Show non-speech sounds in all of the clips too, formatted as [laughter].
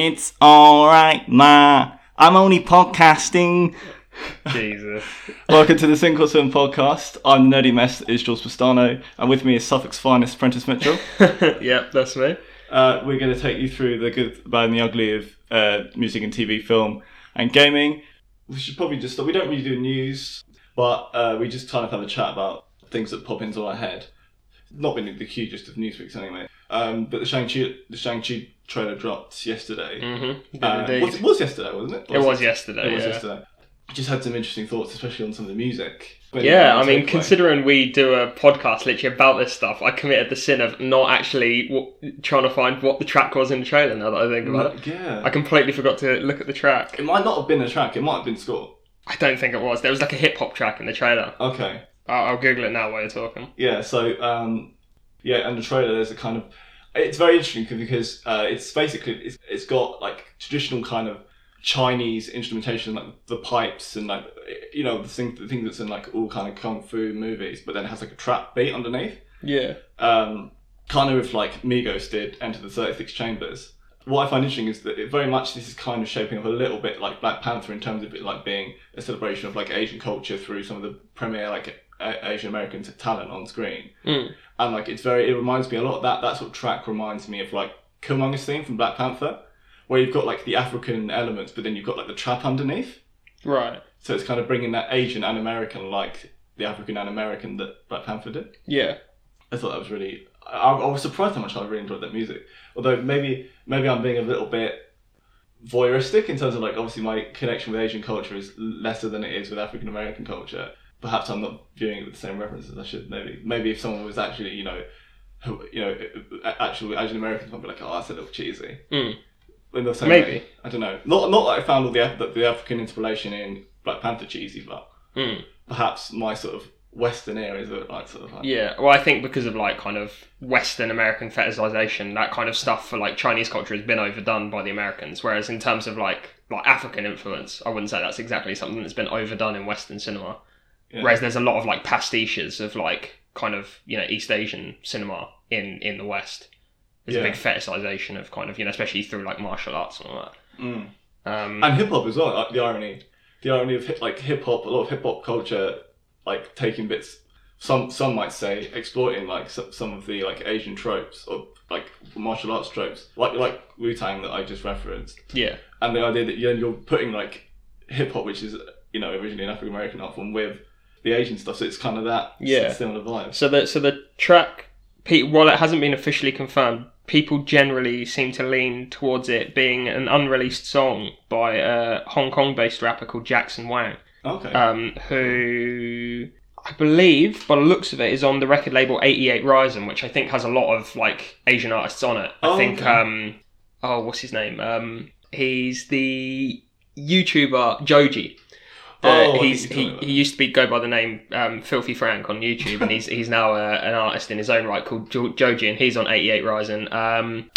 It's alright, ma. I'm only podcasting. Jesus. [laughs] Welcome to the Swim podcast. I'm the nerdy mess that is Jules Pastano, and with me is Suffolk's finest Prentice Mitchell. [laughs] yep, that's me. Uh, we're going to take you through the good, the bad, and the ugly of uh, music and TV, film, and gaming. We should probably just stop. we don't really do news, but uh, we just kind of have a chat about things that pop into our head. Not been the hugest of news weeks anyway. Um, but the Shang Chi the Shang Chi trailer dropped yesterday. Mm-hmm. Uh, was, it was yesterday, wasn't it? it was yesterday. It was yeah. yesterday. I just had some interesting thoughts, especially on some of the music. But Yeah, I mean, takeaway. considering we do a podcast literally about this stuff, I committed the sin of not actually w- trying to find what the track was in the trailer. Now that I think about it, yeah, I completely forgot to look at the track. it might not have been a track. It might have been score. I don't think it was. There was like a hip hop track in the trailer. Okay, I'll, I'll Google it now while you're talking. yeah. So um, yeah, and the trailer there's a kind of it's very interesting because uh, it's basically it's, it's got like traditional kind of Chinese instrumentation, like the pipes and like you know the thing the thing that's in like all kind of kung fu movies, but then it has like a trap beat underneath. Yeah. um, kind of if like Migos did Enter the 36 Chambers. What I find interesting is that it very much this is kind of shaping up a little bit like Black Panther in terms of it like being a celebration of like Asian culture through some of the premier like Asian American talent on screen. Mm. And like it's very it reminds me a lot of that that sort of track reminds me of like Killmonger's theme from Black Panther, where you've got like the African elements, but then you've got like the trap underneath. Right. So it's kind of bringing that Asian and American like the African and American that Black Panther did. Yeah. I thought that was really. I, I was surprised how much I really enjoyed that music. Although maybe maybe I'm being a little bit voyeuristic in terms of like obviously my connection with Asian culture is lesser than it is with African American culture. Perhaps I'm not viewing it with the same references I should. Maybe maybe if someone was actually you know, who, you know, actual Asian Americans might be like, oh, that's a little cheesy. Mm. In the same Maybe. way, I don't know. Not not that I found all the the African inspiration in Black Panther cheesy, but Mm. perhaps my sort of Western areas is a like sort of like Yeah, well, I think because of like kind of Western American fetishization, that kind of stuff for like Chinese culture has been overdone by the Americans. Whereas in terms of like like African influence, I wouldn't say that's exactly something that's been overdone in Western cinema. Yeah. Whereas there's a lot of like pastiches of like kind of you know East Asian cinema in in the West. There's Yeah. a big fetishization of kind of you know especially through like martial arts and all that. Mm. Um, and hip hop as well. Like the irony, the irony of hip, like hip hop, a lot of hip hop culture, like taking bits. Some some might say exploiting like some, some of the like Asian tropes or like martial arts tropes, like like Wu Tang that I just referenced, yeah, and the idea that you're, you're putting like hip hop, which is you know originally an African American art form, with the Asian stuff. So it's kind of that Yeah. similar vibe. So the so the track, while it hasn't been officially confirmed, people generally seem to lean towards it being an unreleased song by a Hong Kong-based rapper called Jackson Wang, Okay. um, who I believe, by the looks of it, is on the record label 88 Rising, which I think has a lot of like Asian artists on it. I Oh, think, okay. um, oh, what's his name? Um, he's the YouTuber Joji. The- Oh, he's he, he used to be go by the name um, Filthy Frank on YouTube, and he's [laughs] he's now a, an artist in his own right called jo- Joji, and he's on 88 Rising. Um,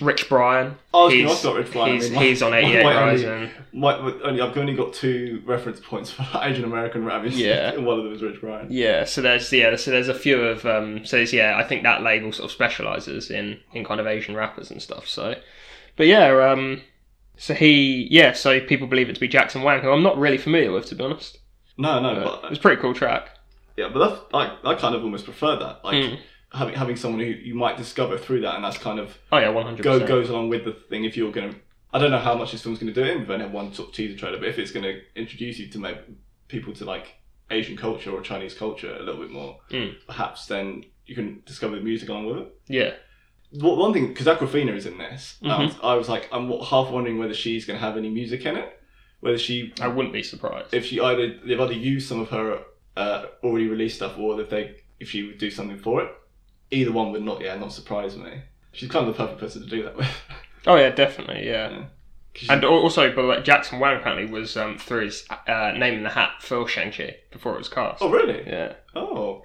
Rich Brian, I was gonna he's, ask about Rich Brian. I he's, mean, my- he's on [laughs] my- 88 my only- Rising. My, only, I've only got two reference points for [laughs] Asian American rap. Yeah. and one of them is Rich Brian. Yeah, so there's yeah, so there's a few of um, so yeah, I think that label sort of specializes in in kind of Asian rappers and stuff. So, but yeah, um, so he yeah, so people believe it to be Jackson Wang, who I'm not really familiar with to be honest. No, no, But but it's a pretty cool track. Yeah, but that's like I kind of almost prefer that. Like Mm. having having someone who you might discover through that, and that's kind of Oh yeah, one hundred go goes along with the thing. If you're gonna, I don't know how much this film's gonna do it. We've only had one sort of teaser trailer, but if it's gonna introduce you to maybe people to like Asian culture or Chinese culture a little bit more, Mm. perhaps then you can discover the music along with it. Yeah, one thing because Awkwafina is in this, I, Mhm. was, I was like, I'm half wondering whether she's gonna have any music in it, whether she I wouldn't be surprised. if she either they've either used some of her uh, already released stuff or if they if she would do something for it. Either one would not yeah not surprise me. She's kind of the perfect person to do that with. [laughs] oh yeah, definitely, yeah. she- And al- also, by the way, Jackson Wang apparently was um, through his uh, name in the hat for Shang Chi before it was cast. oh really? Yeah. Oh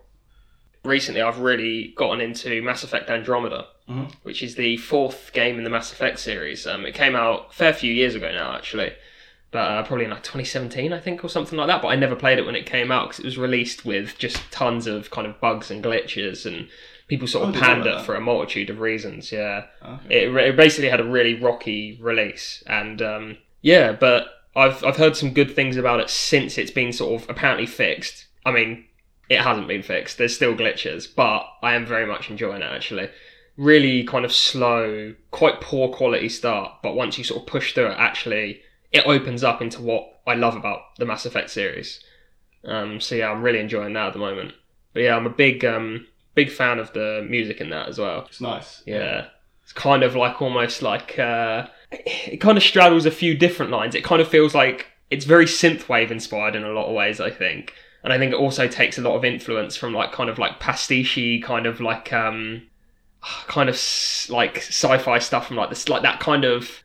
recently I've really gotten into Mass Effect Andromeda, Mhm. which is the fourth game in the Mass Effect series. Um, it came out a fair few years ago now, actually, but uh, probably in like 2017, I think, or something like that. But I never played it when it came out because it was released with just tons of kind of bugs and glitches and people sort Oh, of you panned it for a multitude of reasons. Yeah, Okay. it, it basically had a really rocky release, and um, yeah, but I've I've heard some good things about it since it's been sort of apparently fixed. I mean, it hasn't been fixed. There's still glitches, but I am very much enjoying it actually. Really kind of slow, quite poor quality start, but once you sort of push through it, actually, it opens up into what I love about the Mass Effect series. Um, so yeah, I'm really enjoying that at the moment. But yeah, I'm a big um, big fan of the music in that as well. It's nice. Yeah. It's kind of like almost like uh, it kind of straddles a few different lines. It kind of feels like it's very synthwave inspired in a lot of ways, I think. And I think it also takes a lot of influence from like kind of like pastiche kind of like um [sighs] kind of like sci-fi stuff from like this like that kind of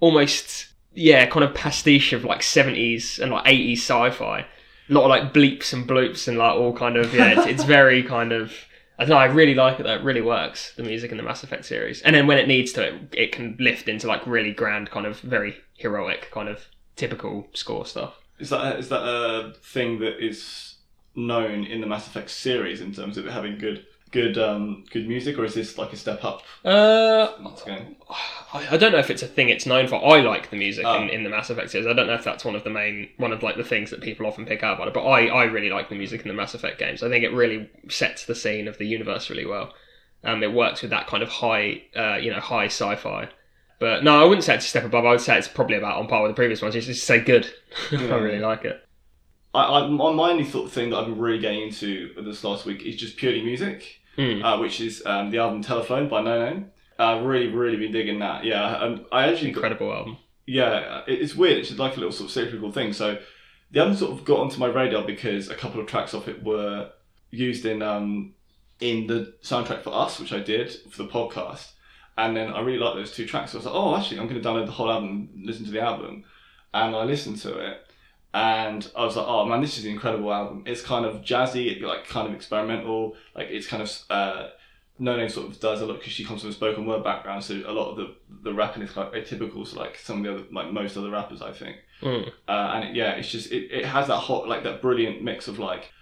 almost yeah, kind of pastiche of like 70s and like 80s sci-fi. A lot of like bleeps and bloops and like all kind of yeah, it's, it's [laughs] very kind of I don't know. I really like it. Though it really works. The music in the Mass Effect series, and then when it needs to, it, it can lift into like really grand, kind of very heroic, kind of typical score stuff. Is that a, is that a thing that is known in the Mass Effect series in terms of it having good good um good music, or is this like a step up? Uh, I, I don't know if it's a thing it's known for. I like the music Oh. in, in the Mass Effect series. I don't know if that's one of the main one of like the things that people often pick out about it. But I, I really like the music in the Mass Effect games. I think it really sets the scene of the universe really well. Um, it works with that kind of high, uh, you know, high sci-fi. But no, I wouldn't say it's a step above. I would say it's probably about on par with the previous ones. Just, just say good. [laughs] I really like it. I, I my only sort of thing that I've been really getting into this last week is just purely music, Mm. uh, which is um, the album Telephone by Noname. I've really really been digging that. Yeah, and I actually got, Incredible album. yeah, it- it's weird. It's like a little sort of cyclical thing. So the album sort of got onto my radar because a couple of tracks off it were used in um in the soundtrack for Us, which I did for the podcast. And then I really liked those two tracks. So I was like, oh, actually, I'm going to download the whole album, listen to the album, and I listened to it, and I was like, oh man, this is an incredible album. It's kind of jazzy, like kind of experimental, like it's kind of uh, no name sort of does a lot because she comes from a spoken word background, so a lot of the the rapping is quite atypical to like some of the other like most other rappers, I think. Mm. Uh, and it, yeah, it's just it, it has that hot like that brilliant mix of like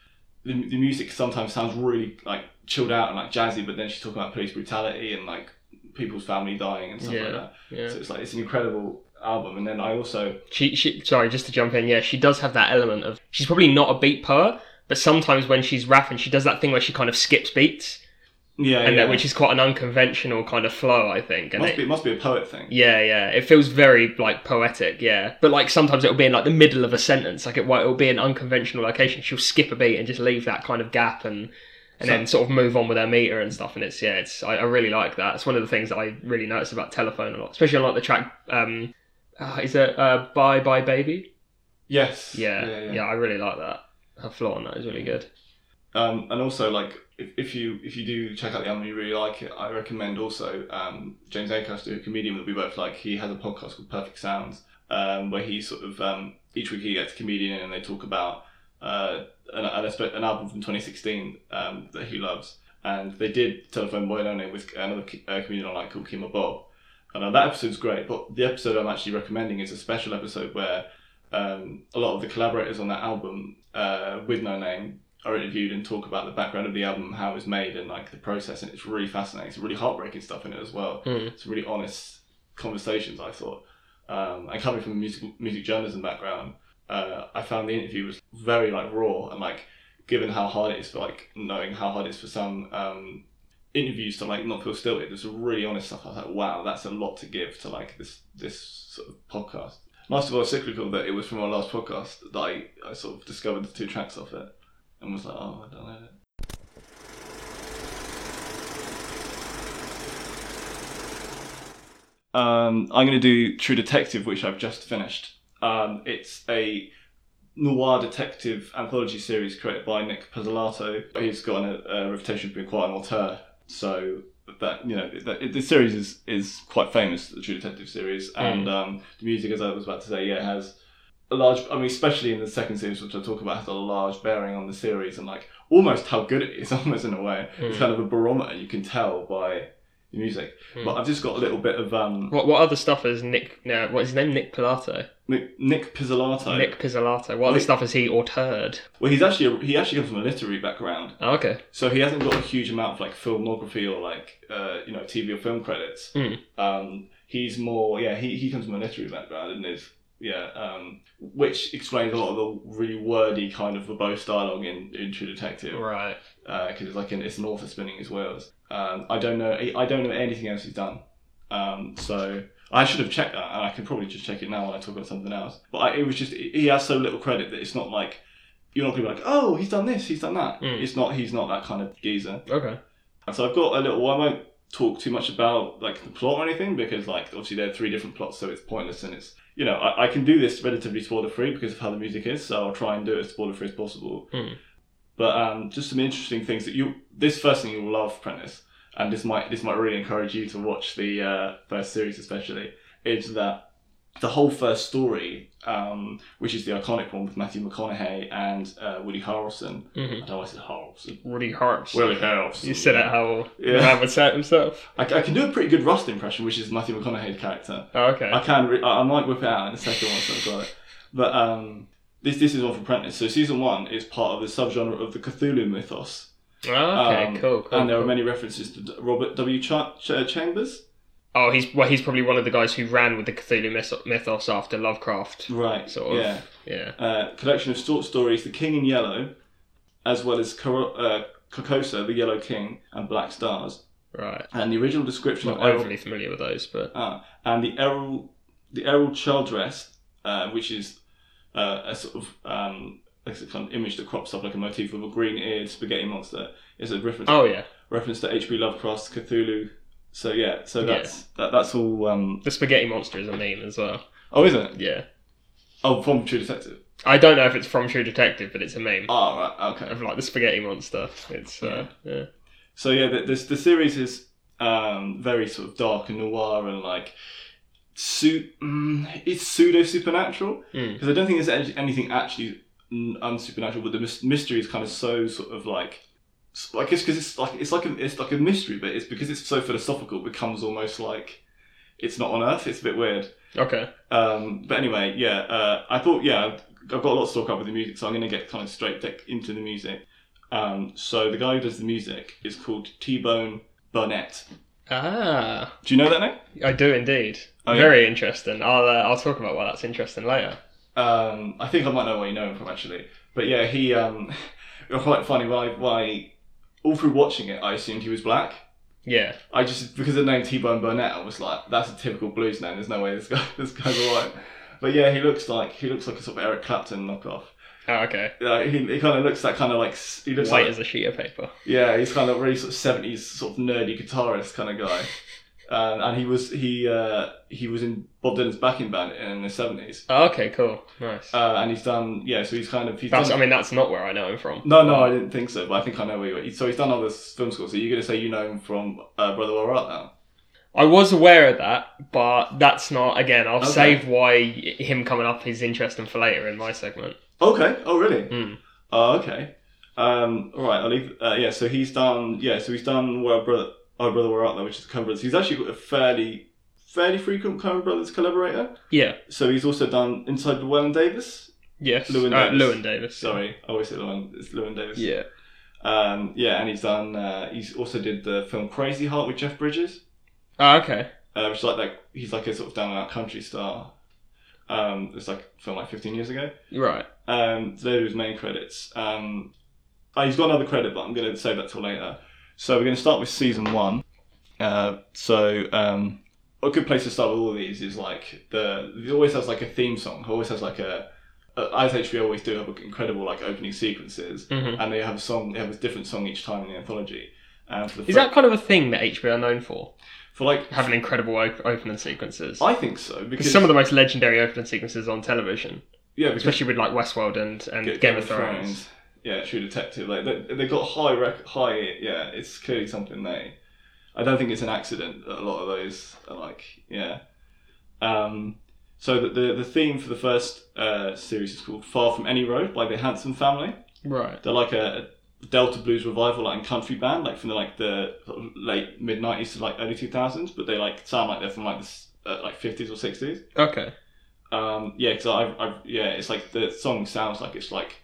the, the music sometimes sounds really like chilled out and like jazzy, but then she's talking about police brutality and like people's family dying and stuff Yeah. like that. Yeah. So it's like it's an incredible album. And then I also She, she, sorry, just to jump in, yeah, she does have that element of. She's probably not a beat poet, but sometimes when she's rapping, she does that thing where she kind of skips beats, yeah, and yeah. that, which is quite an unconventional kind of flow, I think. And must it, be it must be a poet thing. yeah, yeah, it feels very like poetic, yeah. But like sometimes it'll be in like the middle of a sentence, like it it'll be an unconventional location. She'll skip a beat and just leave that kind of gap and. And So- then sort of move on with their meter and stuff, and it's yeah, it's I, I really like that. It's one of the things that I really notice about Telephone a lot, especially on like the track. Um, uh, is it uh, Bye Bye Baby? Yes. Yeah, yeah, yeah, yeah. I really like that. Her flow on that is really good. Um, and also like if, if you if you do check out the album and you really like it, I recommend also um, James Acaster, a comedian that we both like. He has a podcast called Perfect Sounds, um, where he sort of um, each week he gets a comedian in and they talk about uh, an, an, an album from 2016 um, that he loves. And they did Telephone Boy Lonely with another uh, comedian I like called Kemah Bob. And uh, that episode's great, but the episode I'm actually recommending is a special episode where um, a lot of the collaborators on that album uh, with Noname are interviewed and talk about the background of the album, how it was made, and like the process. And it's really fascinating. It's really heartbreaking stuff in it as well. Mm. It's really honest conversations. I thought, um, and coming from a music music journalism background, uh, I found the interview was very like raw and like given how hard it is for like knowing how hard it is for some um, interviews to like not feel stilted. There's really honest stuff. I was like, wow, that's a lot to give to like this this sort of podcast. Last of all, cyclical that it was from our last podcast that I, I sort of discovered the two tracks of it and was like, oh, I don't know. Um, I'm going to do True Detective, which I've just finished. Um, it's a noir detective anthology series created by Nic Pizzolatto. He's got a, a reputation for being quite an auteur, so that you know that, the series is is quite famous, the True Detective series, and um, the music, as I was about to say, yeah, has a large. I mean, especially in the second series, which I talk about, has a large bearing on the series and like almost how good it is, [laughs] almost in a way. It's Mm. kind of a barometer. You can tell by music. Hmm. But I've just got a little bit of um, What what other stuff is Nick? No, what is his name? Nick Pilato. Nick, Nic Pizzolatto. Nic Pizzolatto. What other Wait. stuff has he auteured? Well, he's actually a, he actually comes from a literary background, Oh, okay. so he hasn't got a huge amount of like filmography or like uh, you know TV or film credits. Hmm. Um, he's more yeah he, he comes from a literary background and is yeah um, which explains a lot of the really wordy kind of verbose dialogue in, in True Detective Right. because it's like an, it's an author spinning his wheels. Um, I don't know I don't know anything else he's done. Um, so I should have checked that, and I can probably just check it now when I talk about something else. But I, it was just he has so little credit that it's not like you're not gonna be like, oh, he's done this, he's done that. Mm. It's not he's not that kind of geezer. Okay. So I've got a little. I won't talk too much about like the plot or anything because like obviously there are three different plots, so it's pointless and it's you know I, I can do this relatively spoiler free because of how the music is, so I'll try and do it as spoiler free as possible. Hmm. But um, just some interesting things that you. This first thing you'll love, Prentice, and this might this might really encourage you to watch the uh, first series especially. Is that the whole first story, um, which is the iconic one with Matthew McConaughey and uh, Woody Harrelson. hmm I don't know I said Harrelson. Woody Harps. Woody Harrelson. You said it how Yeah. the man would say it himself. I, I can do a pretty good Rust impression, which is Matthew McConaughey's character. Oh, okay. I can. Re- I, I might whip it out in a second once I've got it. But um, this this is one for Apprentice. So season one is part of the subgenre of the Cthulhu mythos, Oh, okay. Um, cool. cool and there are many references to Robert W. Ch- Ch- Chambers. Oh, he's well. He's probably one of the guys who ran with the Cthulhu mythos after Lovecraft. Right. Sort of. Yeah. Yeah. Uh, collection of short stories, The King in Yellow, as well as Cor- uh, Carcosa, The Yellow King, and Black Stars. Right. And the original description Not of Errol, overly familiar with those, but Ah, and the Errol, the Errol Childress, uh, which is uh, a sort of um, it's a kind of image that crops up like a motif of a green-eared spaghetti monster, is a reference oh yeah, reference to H.P. Lovecraft's Cthulhu. So yeah, so that's that, that's all. Um, the spaghetti monster is a meme as well. oh, isn't it? Yeah. Oh, from True Detective. I don't know if it's from True Detective, but it's a meme Oh, right. Okay. of like the spaghetti monster. It's uh, yeah. So yeah, the, this the series is um, very sort of dark and noir and like su- mm, it's pseudo supernatural Mm. because I don't think there's any- anything actually unsupernatural, but the mys- mystery is kind of so sort of like. S- I guess because it's like it's like a, it's like a mystery, but it's because it's so philosophical, it becomes almost like it's not on Earth. It's a bit weird. Okay. Um, but anyway, yeah, uh, I thought, yeah, I've got a lot to talk about with the music, so I'm going to get kind of straight into the music. Um, so the guy who does the music is called T Bone Burnett. Ah, Do you know that name? I do indeed. Oh, yeah? Very interesting. I'll uh, I'll talk about why that's interesting later. Um, I think I might know where you know him from actually. But yeah, he um, [laughs] quite funny. When I all through watching it, I assumed he was black. Yeah. I just because the name T Bone Burnett, I was like, that's a typical blues name. There's no way this guy [laughs] this guy's alright. But yeah, he looks like he looks like a sort of Eric Clapton knockoff. Oh, okay. Uh, he, he kind of looks that kind of like he looks White like as a sheet of paper. Yeah, he's kind of really sort of seventies sort of nerdy guitarist kind of guy. [laughs] Um, and he was he uh, he was in Bob Dylan's backing band in the seventies. Oh, okay. Cool. Nice. Uh, and he's done yeah, so he's kind of he's that's. done, I mean, that's not where I know him from. no no I didn't think so, but I think I know where you So he's done other film schools. So you're gonna say you know him from uh, Brother Where Art now? I was aware of that, but that's not. Again, I'll Okay. save why him coming up is interesting for later in my segment. Okay. Oh really? Mm. Oh okay. Um, all right. I'll leave. Uh, yeah. So he's done. Yeah. So he's done Where Brother Oh Brother Where Art Thou, which is Coen Brothers. He's actually got a fairly fairly frequent Coen Brothers collaborator. Yeah. So he's also done Inside Llewellyn Davis. Yes. Llewyn uh, Davis. Llewyn Davis. Sorry, I always say Llewellyn. It's Llewellyn Davis. Yeah. Um, yeah, and he's done. Uh, he's also did the film Crazy Heart with Jeff Bridges, Oh, okay. uh, which is like that. He's like a sort of down and out country star. Um, it's like a film like 15 years ago. Right. Um, so those are his main credits. Um, oh, he's got another credit, but I'm going to save that till later. So we're going to start with season one. Uh, so um, a good place to start with all of these is like the. It always has like a theme song. It always has like a. Uh, as HBO always do, have incredible like opening sequences, Mhm. and they have a song. They have a different song each time in the anthology. For the Is fir- that kind of a thing that HBO are known for? for like? Having incredible op- opening sequences. I think so because some of the most legendary opening sequences on television, yeah, because especially with like Westworld and, and Ga- Game, of Thrones. Yeah, True Detective. Like they they got high rec- high. Yeah, it's clearly something they. I don't think it's an accident that a lot of those are like yeah. Um, so the, the the theme for the first uh, series is called "Far from Any Road" by the Handsome family. Right. They're like a Delta blues revival, like in country band, like from the like the late mid nineties to like early two thousands, but they like sound like they're from like the uh, like fifties or sixties. Okay. Um, yeah, because I've, I've yeah, it's like the song sounds like it's like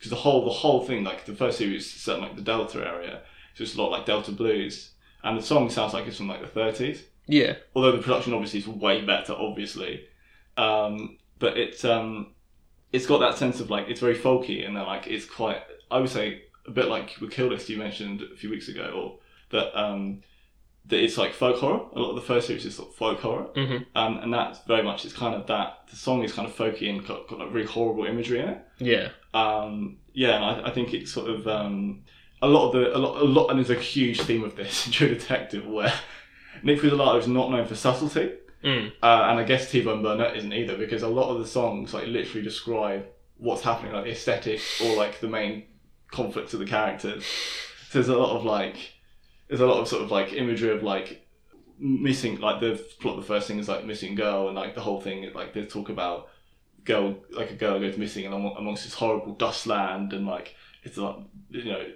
because the whole the whole thing like the first series is set in like the Delta area, so it's a lot like Delta blues, and the song sounds like it's from like the thirties. Yeah. Although the production obviously is way better, obviously, um, but it's um, it's got that sense of like it's very folky and then like it's quite I would say a bit like with Kill List you mentioned a few weeks ago, or that um, that it's like folk horror. A lot of the first series is sort of folk horror. Mhm. Um, and that's very much it's kind of that the song is kind of folky and got, got like really horrible imagery in it. Yeah. Um, yeah, and I, I think it's sort of um, a lot of the a lot a lot and there's a huge theme of this [laughs] in True Detective where Nic Pizzolatto is not known for subtlety, Mm. uh, and I guess T-Bone Burnett isn't either because a lot of the songs like literally describe what's happening, like the aesthetic or like the main conflicts of the characters. So there's a lot of like there's a lot of sort of like imagery of like missing like the plot the first thing is like missing girl and like the whole thing like they talk about girl like a girl goes missing and amongst this horrible dust land and like it's like you know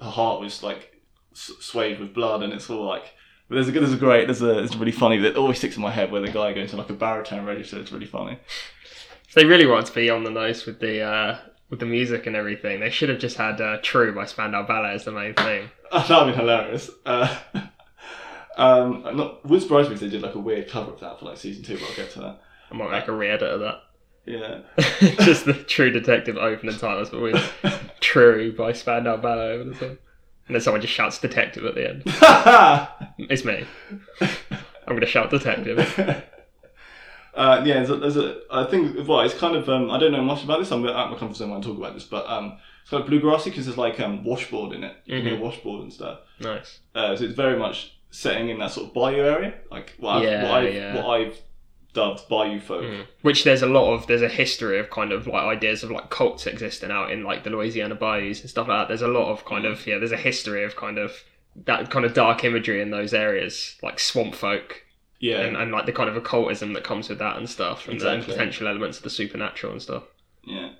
her heart was like swayed with blood and it's all like but there's a there's a great there's a it's really funny that always sticks in my head where the guy goes to like a baritone register. It's really funny. They really wanted to be on the nose with the uh, with the music and everything, they should have just had uh, "True" by Spandau Ballet as the main thing. [laughs] that would be hilarious. Uh, [laughs] um not would surprise me if they did like a weird cover of that for like season two but I'll get to that. I might make a re-edit of that. Yeah [laughs] just the True Detective opening titles, but with "True" by Spandau Ballet over the top. And then someone just shouts "Detective" at the end. [laughs] It's me. I'm gonna shout "Detective." [laughs] uh, yeah, there's a, there's a, I think, well, it's kind of, um, I don't know much about this, I'm out of my comfort zone when I talk about this, but um, it's kind of bluegrassy because there's like um, washboard in it. You can hear washboard and stuff. Nice. Uh, so it's very much setting in that sort of bayou area, like what, I've, Yeah, what, I've, yeah. what I've dubbed bayou folk. Mm. Which there's a lot of. There's a history of kind of like ideas of like cults existing out in like the Louisiana bayous and stuff like that. There's a lot of kind of yeah. There's a history of kind of that kind of dark imagery in those areas, like swamp folk Yeah, and, and like the kind of occultism that comes with that and stuff, and the potential elements of the supernatural and stuff. yeah.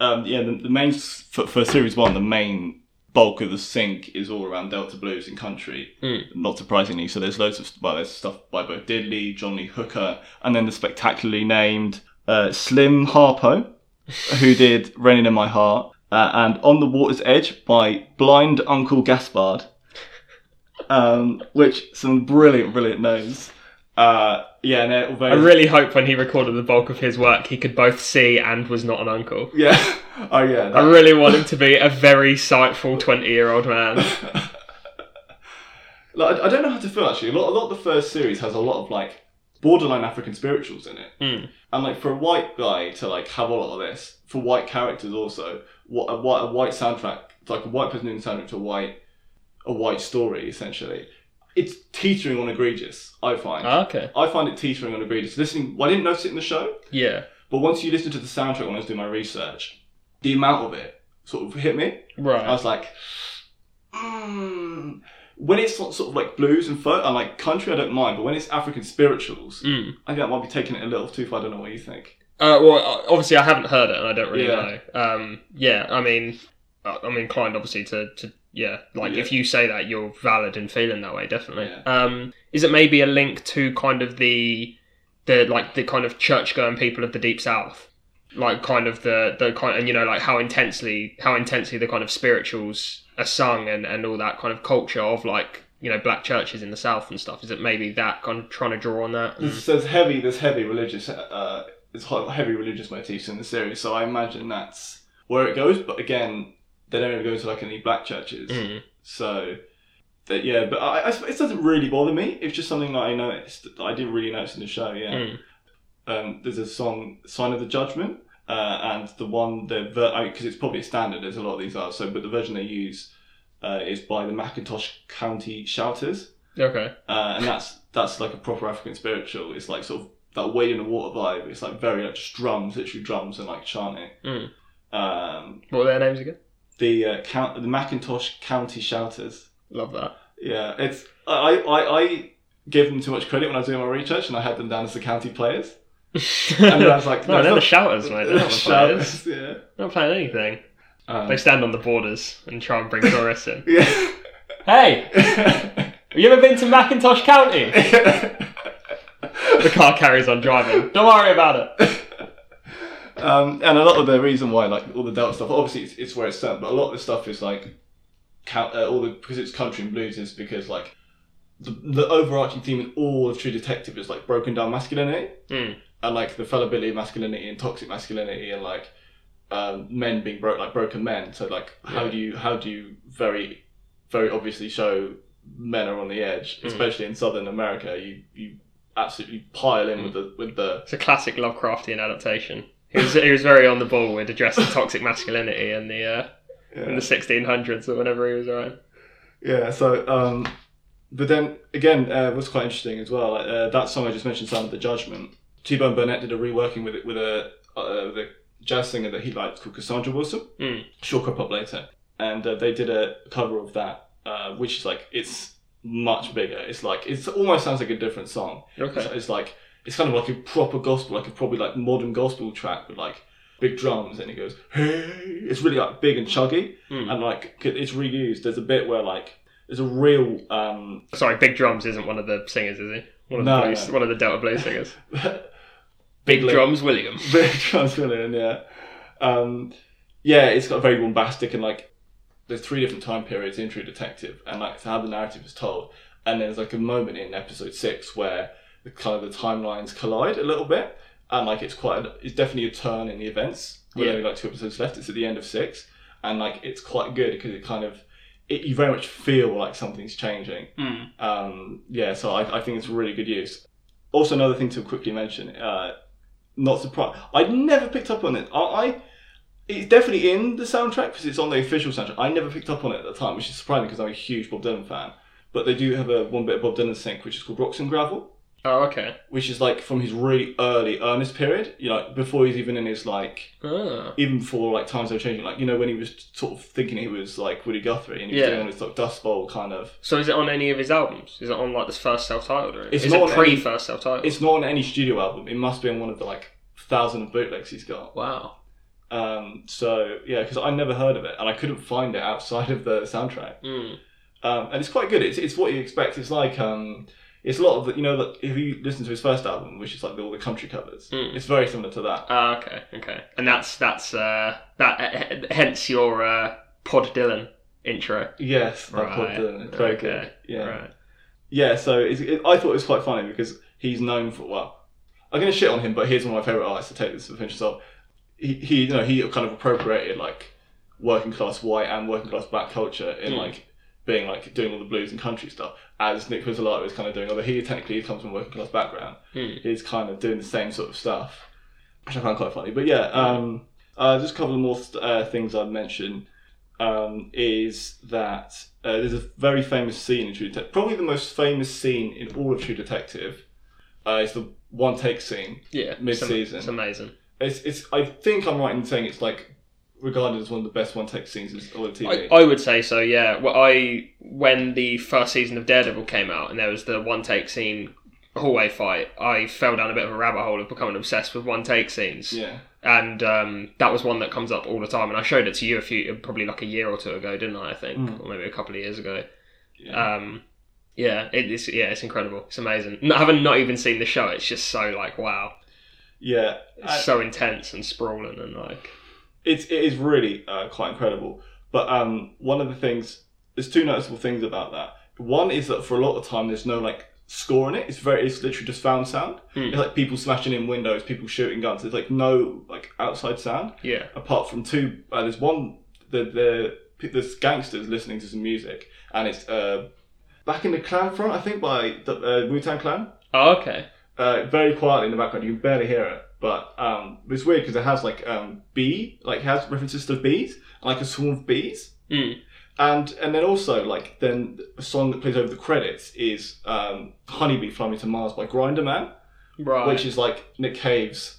Um, yeah, the, the main, for, for series one, the main bulk of the sync is all around Delta blues and country. Mm. Not surprisingly, so there's loads of well, there's stuff by Bo Diddley, John Lee Hooker, and then the spectacularly named uh, Slim Harpo, [laughs] who did "Raining in My Heart," uh, and "On the Water's Edge" by Blind Uncle Gaspard, [laughs] um, which some brilliant, brilliant names. Uh, yeah, and very I really hope when he recorded the bulk of his work, he could both see and was not an uncle. yeah, [laughs] oh yeah, I really want him to be a very sightful twenty-year-old man. [laughs] like, I I don't know how to feel actually. A lot, a lot of the first series has a lot of like borderline African spirituals in it, Mm. and like for a white guy to like have a lot of this, for white characters also, what a white, a white soundtrack, like a white person doing soundtrack to a white, a white story essentially. It's teetering on egregious. I find. Ah, okay. I find it teetering on egregious. Listening, well, I didn't notice it in the show, Yeah. but once you listen to the soundtrack when I was doing my research, the amount of it sort of hit me. Right. I Right. was like, mm. when it's sort sort of like blues and folk and like country, I don't mind, but when it's African spirituals, Mm. I think that might be taking it a little too far. I don't know what you think. Uh, well, uh, obviously, I haven't heard it, and I don't really Yeah. know. Um, yeah, I mean, uh, I'm inclined, obviously, to, to yeah, like Yeah. if you say that, you're valid in feeling that way, definitely. Yeah. Um, is it maybe a link to kind of the, the like the kind of church-going people of the deep south, like kind of the the kind and you know like how intensely how intensely the kind of spirituals are sung and and all that kind of culture of like you know black churches in the south and stuff. Is it maybe that kind of trying to draw on that? There's, there's heavy, there's heavy religious, uh, there's he- heavy religious motifs in the series, so I imagine that's where it goes. But again, they don't go to like any black churches, Mm. so. That, yeah, but I, I, it doesn't really bother me. It's just something that I noticed that I didn't really notice in the show. Yeah. Mm. um, there's a song "Sign of the Judgment," uh, and the one the because it's probably a standard. There's a lot of these are so, but the version they use uh, is by the McIntosh County Shouters, Okay. uh, and that's that's like a proper African spiritual. It's like sort of that wade in the water vibe. It's like very like just drums, literally drums and like chanting. Mm. Um, What were their names again? The uh, count the McIntosh County Shouters. Love that. Yeah, it's I I. I gave them too much credit when I was doing my research, and I had them down as the county players. [laughs] and then I was like, no, no, they're it's the shouters, mate. They're not the players. Shouters, yeah. They're not playing anything. Um, They stand on the borders and try and bring tourists in. [laughs] yeah. Hey, have you ever been to McIntosh County? [laughs] The car carries on driving. Don't worry about it. Um, and a lot of the reason why, like all the Delta stuff, obviously it's, it's where it's set, but a lot of the stuff is like, count, uh, all the because it's country and blues is because like the, the overarching theme in all of True Detective is like broken down masculinity Mm. and like the fallibility of masculinity and toxic masculinity and like um, men being broke like broken men. So like how Yeah. do you how do you very very obviously show men are on the edge, especially in Southern America. You you absolutely pile in with the with the It's a classic Lovecraftian adaptation. He was, he was very on the ball with addressing toxic masculinity in the uh, in the 1600s or whenever he was around. Yeah, so um, but then again, uh, what's quite interesting as well, uh, that song I just mentioned, "Sound of the Judgment." T-Bone Burnett did a reworking with it with a uh, with a jazz singer that he liked called Cassandra Wilson. Mm. She'll crop up later, and uh, they did a cover of that, uh, which is like it's much bigger. It's like it almost sounds like a different song. It's, Okay. it's like it's kind of like a proper gospel, like a probably like modern gospel track with like big drums, and it goes hey. It's really like big and chuggy, Hmm. and like it's reused. There's a bit where like there's a real um, Sorry, Big Drums isn't one of the singers, is he? One of No, the blues, no. one of the Delta Blues singers. [laughs] [laughs] Big Drums William. big drums filling, yeah. Um, yeah, it's got very bombastic and like there's three different time periods in True Detective, and like how the narrative is told. And there's like a moment in episode six where the kind of the timelines collide a little bit, and like it's quite a, it's definitely a turn in the events. With Yeah. only like two episodes left, it's at the end of six, and like it's quite good because it kind of it, you very much feel like something's changing. Mm. Um, yeah, so I, I think it's really good use. Also, another thing to quickly mention, uh, not surprised, I never picked up on it. I, I it's definitely in the soundtrack because it's on the official soundtrack. I never picked up on it at the time, which is surprising because I'm a huge Bob Dylan fan. But they do have a one bit of Bob Dylan sync, which is called Rocks and Gravel, Oh, okay. which is like from his really early earnest period. You know, before he's even in his like Ah. even before like times are changing. Like you know when he was sort of thinking he was like Woody Guthrie and he was Yeah. doing this like Dust Bowl kind of So is it on any of his albums? Is it on like this first self-titled or It's is not it on pre any- first self-titled? It's not on any studio album. It must be on one of the like thousand of bootlegs he's got. Wow. Um, so yeah, because I never heard of it and I couldn't find it outside of the soundtrack. Mm. Um, and it's quite good. It's, it's what you expect. It's like um, it's a lot of the, you know that if you listen to his first album, which is like all the country covers, Mm. it's very similar to that. Ah, okay, okay. And that's that's uh that hence your uh, Pod Dylan intro. Yes, Right. Dylan. Very Okay. good. Yeah, Right. yeah. So it's, it, I thought it was quite funny because he's known for well. I'm gonna shit on him, but he's one of my favorite artists to take this with a pinch of salt. He, he, you know, he kind of appropriated like working class white and working class black culture in Mm. like being like doing all the blues and country stuff, as Nic Pizzolatto is kind of doing. Although he technically comes from a working class background, Mm. he's kind of doing the same sort of stuff, which I find quite funny. But yeah, um, uh, just a couple of more st- uh, things I'd mention um, is that uh, there's a very famous scene in True Detective, probably the most famous scene in all of True Detective. Uh, is the one take scene. Yeah. Mid-season. It's, it's amazing. It's, it's I think I'm right in saying it's like regarded as one of the best one take scenes in all of TV. I, I would say so. Yeah. Well, I when the first season of Daredevil came out and there was the one take scene hallway fight, I fell down a bit of a rabbit hole of becoming obsessed with one take scenes. yeah, and um, that was one that comes up all the time. And I showed it to you a few, probably like a year or two ago, didn't I? I think, Mm. or maybe a couple of years ago. yeah. Um, yeah, it, it's yeah, it's incredible. It's amazing. Not, having not even seen the show, it's just so like wow, yeah. it's I- so intense and sprawling and like it's it is really uh, quite incredible. But um, one of the things, there's two noticeable things about that. One is that for a lot of time, there's no like score in it. It's very, it's literally just found sound. Hmm. It's like people smashing in windows, people shooting guns. There's like no like outside sound yeah, apart from two. Uh, there's one the the there's gangsters listening to some music, and it's uh, back in the Clan Front, I think by the uh, Wu Tang Clan oh, okay, uh, very quietly in the background. You can barely hear it, but um, it's weird because it has like um, bee, like has references to bees, like a swarm of bees, mm. and and then also like then a song that plays over the credits is um, "Honeybee Fly Me to Mars" by Grinderman, right, which is like Nick Cave's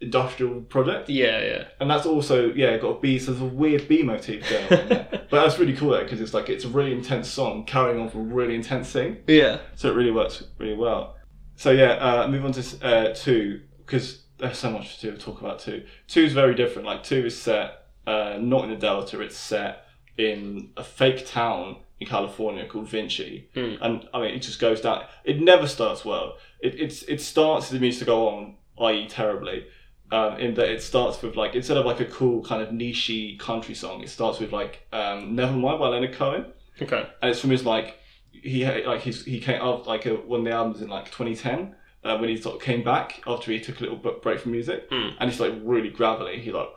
industrial project, yeah, yeah, and that's also yeah got a bee. So there's a weird bee motif going on there. [laughs] But that's really cool because it's like it's a really intense song carrying on from a really intense thing. yeah, So it really works really well. So yeah, uh, move on to uh, two because there's so much to talk about two. Two is very different. Like two is set uh, not in the Delta. It's set in a fake town in California called Vinci, Hmm. and I mean it just goes down. It never starts well. It it's it starts the music to go on, i.e. terribly. Um, in that it starts with like instead of like a cool kind of nichey country song, it starts with like um, "Nevermind" by Leonard Cohen Okay. and it's from his like he like he's, he came out like uh one of the albums in like 2010 uh, when he sort of came back after he took a little break from music Mm. and it's like really gravelly he like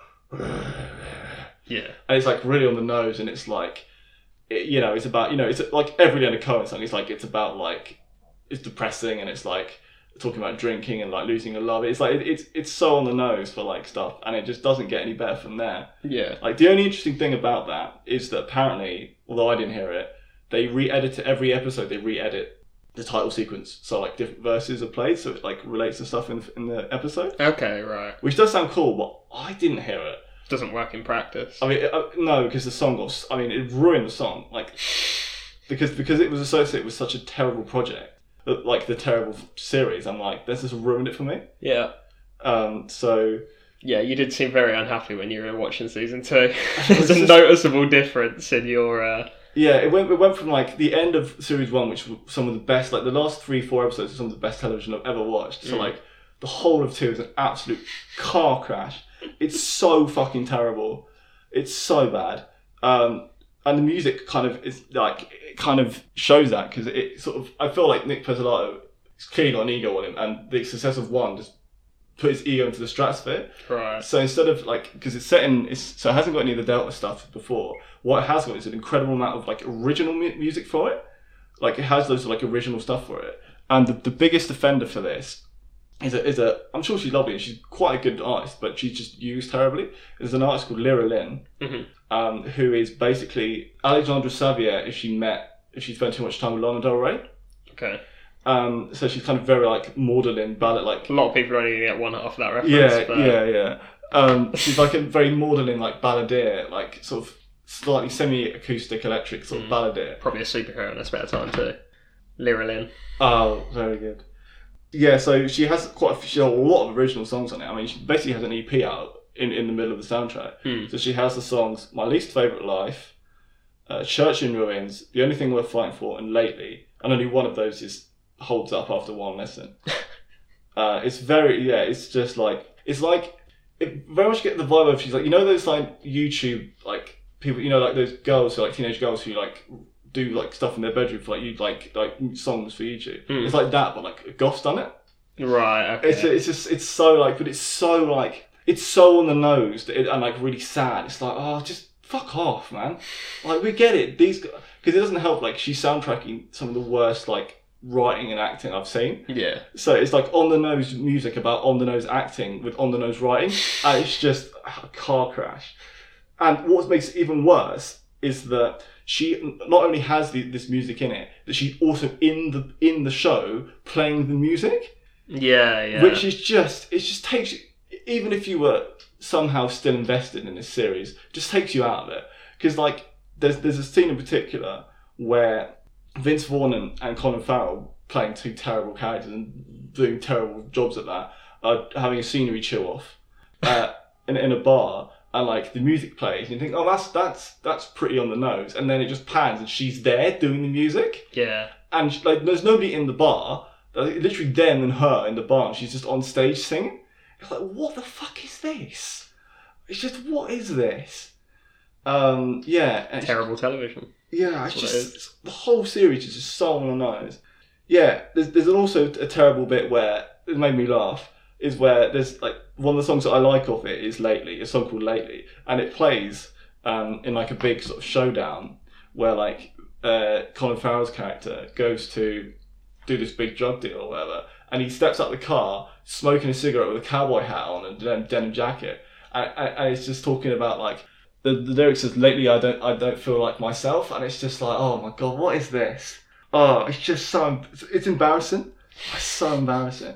Yeah. and it's like really on the nose and it's like it, you know it's about you know it's like every Leonard Cohen song it's like it's about like it's depressing and it's like talking about drinking and like losing a love it's like it, it's it's so on the nose for like stuff and it just doesn't get any better from there Yeah. like the only interesting thing about that is that apparently, although I didn't hear it, they re-edit it every episode. They re-edit the title sequence, so like different verses are played, so it like relates to stuff in the, in the episode, Okay. Right. which does sound cool. But I didn't hear it. Doesn't work in practice. I mean, uh, no, because the song got. s- I mean, it ruined the song, like [sighs] because because it was associated with such a terrible project, uh, like the terrible series. I'm like, this has ruined it for me. Yeah. Um, so Yeah, you did seem very unhappy when you were watching season two. [laughs] There's a noticeable difference in your. Uh, Yeah, it went. It went from like the end of series one, which were some of the best, like the last three, four episodes, are some of the best television I've ever watched. So Mm. like the whole of two is an absolute car crash. It's so fucking terrible. It's so bad. Um, and the music kind of is like it kind of shows that because it sort of I feel like Nic Pizzolatto clearly got an ego on him, and the success of one just put his ego into the stratosphere. right. So instead of like, because it's set in, it's, so it hasn't got any of the Delta stuff before. What it has got is an incredible amount of like original mu- music for it. Like it has loads of like original stuff for it. And the, the biggest offender for this is a, is a, I'm sure she's lovely and she's quite a good artist, but she's just used terribly. There's an artist called Lera Lynn, Mhm. um, who is basically Alexandra Savior if she met, if she spent too much time with Lana Del Rey. Okay. Um, so she's kind of very like maudlin ballad, like A lot of people are only going to get one off that reference. yeah, but yeah, yeah. Um, she's like a very maudlin, like balladeer, like sort of slightly semi-acoustic, electric sort of Mm. balladeer. Probably a superhero in a spare time too. Lyra Oh, very good. Yeah, so she has quite a, few- she has a lot of original songs on it. I mean, she basically has an EP out in, in the middle of the soundtrack. Hmm. So she has the songs "My Least Favorite Life," uh, "Church in Ruins," "The Only Thing Worth Fighting For," and "Lately." And only one of those is holds up after one listen. [laughs] uh, it's very yeah. It's just like it's like it very much get the vibe of she's like you know those like YouTube like people you know like those girls who like teenage girls who like do like stuff in their bedroom for like you like like songs for YouTube. Hmm. It's like that, but like Goth's done it. Right. Okay. It's it's just it's so like, but it's so like it's so on the nose that it, and like really sad. It's like oh, just fuck off, man. Like we get it. These because it doesn't help. Like she's soundtracking some of the worst like writing and acting I've seen. yeah. So it's like on the nose music about on the nose acting with on the nose writing, [laughs] and it's just a car crash. And what makes it even worse is that she not only has the, this music in it, that she's also in the in the show playing the music Yeah. Yeah. which is just it just takes even if you were somehow still invested in this series just takes you out of it because like there's there's a scene in particular where Vince Vaughn and, and Colin Farrell playing two terrible characters and doing terrible jobs at that are having a scenery chill off uh, [laughs] in, in a bar and like the music plays and you think oh that's that's that's pretty on the nose and then it just pans and she's there doing the music yeah. and she- like there's nobody in the bar. Like, literally them and her in the bar, and she's just on stage singing. It's like, what the fuck is this? It's just, what is this? Um, yeah, Terrible television. Yeah, it's just the whole series is just so on the nose. Yeah, there's there's also a terrible bit where it made me laugh. Is where there's like one of the songs that I like of it is lately, a song called Lately, and it plays um, in like a big sort of showdown where like uh, Colin Farrell's character goes to do this big drug deal or whatever, and he steps out the car smoking a cigarette with a cowboy hat on and a denim jacket, and, and, and it's just talking about like the, the lyrics says lately I don't I don't feel like myself, and it's just like oh my god, what is this? Oh, it's just so it's embarrassing. It's so embarrassing.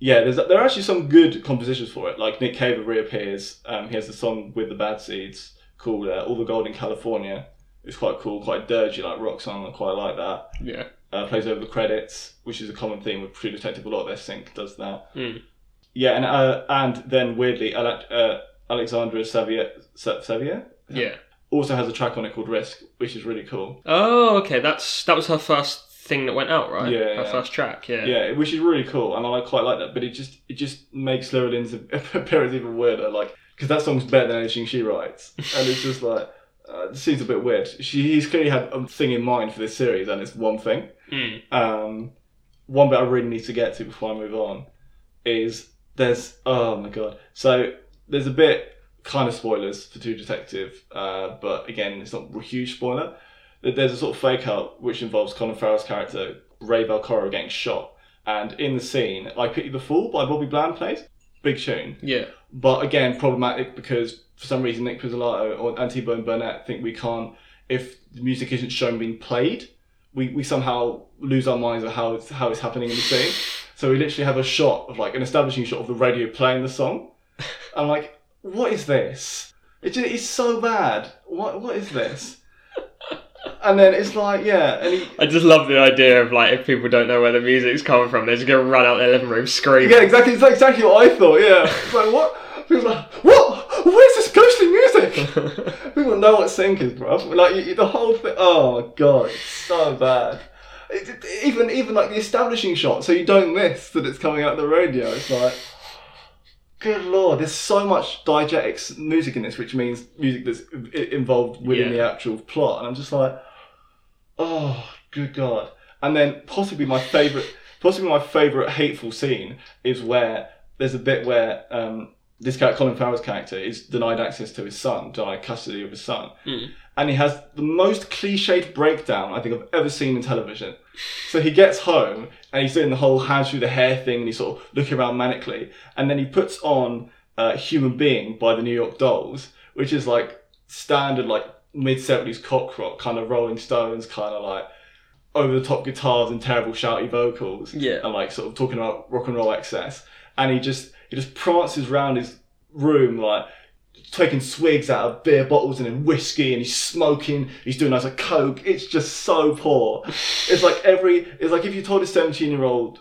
Yeah, there's there are actually some good compositions for it. Like Nick Cave reappears. Um, he has a song with the Bad Seeds called uh, "All the Gold in California." It's quite cool, quite dirgy, like rock song. I quite like that. Yeah. Uh, plays over the credits, which is a common theme with True Detective. A lot of their sync does that. Hmm. Yeah, and uh, and then weirdly, Ele- uh, Alexandra Savior, Se- Sevier Yeah. also has a track on it called Risk, which is really cool. Oh, okay. That's that was her first thing that went out, right? Yeah, Her yeah. first track. Yeah. Yeah, which is really cool, and I quite like that. But it just it just makes Lera Lynn's [laughs] appearance even weirder, like because that song's better than anything she writes, and it's just like uh, it seems a bit weird. She he's clearly had a thing in mind for this series, and it's one thing. Mm. Um, one bit I really need to get to before I move on is there's oh my god. So there's a bit kind of spoilers for True Detective, uh, but again it's not a huge spoiler. That There's a sort of fake out which involves Colin Farrell's character Ray Velcoro getting shot, and in the scene, like "Pity the Fool" by Bobby Bland plays, big tune. Yeah. But again, problematic because for some reason Nic Pizzolatto or Antibone and Burnett think we can't, if the music isn't shown being played, we, we somehow lose our minds of how it's, how it's happening in the scene. So we literally have a shot of like an establishing shot of the radio playing the song. I'm like, what is this? It just, it's so bad. What what is this? And then it's like, yeah, and he, I just love the idea of like if people don't know where the music's coming from, they're just gonna run out their living room screaming. Yeah, exactly. It's exactly what I thought. Yeah, it's like what? People are like, what? Where's this ghostly music? [laughs] People know what sync is, bro. Like you, the whole thing. Oh my god, it's so bad. It, it- even even like the establishing shot, so you don't miss that it's coming out the radio. It's like, good lord, there's so much diegetic music in this, which means music that's involved within Yeah. the actual plot, and I'm just like, oh, good god. And then possibly my favorite, possibly my favorite hateful scene is where there's a bit where um, this character, Colin Farrell's character, is denied access to his son, denied custody of his son, Mm. And he has the most cliched breakdown I think I've ever seen in television. So he gets home and he's doing the whole hands through the hair thing, and he's sort of looking around manically, and then he puts on uh, "Human Being" by the New York Dolls, which is like standard like mid seventies cock rock kind of Rolling Stones kind of like over the top guitars and terrible shouty vocals Yeah. and like sort of talking about rock and roll excess. And he just he just prances around his room like taking swigs out of beer bottles and then whiskey and he's smoking, he's doing loads of coke. It's just so poor. It's like every it's like if you told a seventeen year old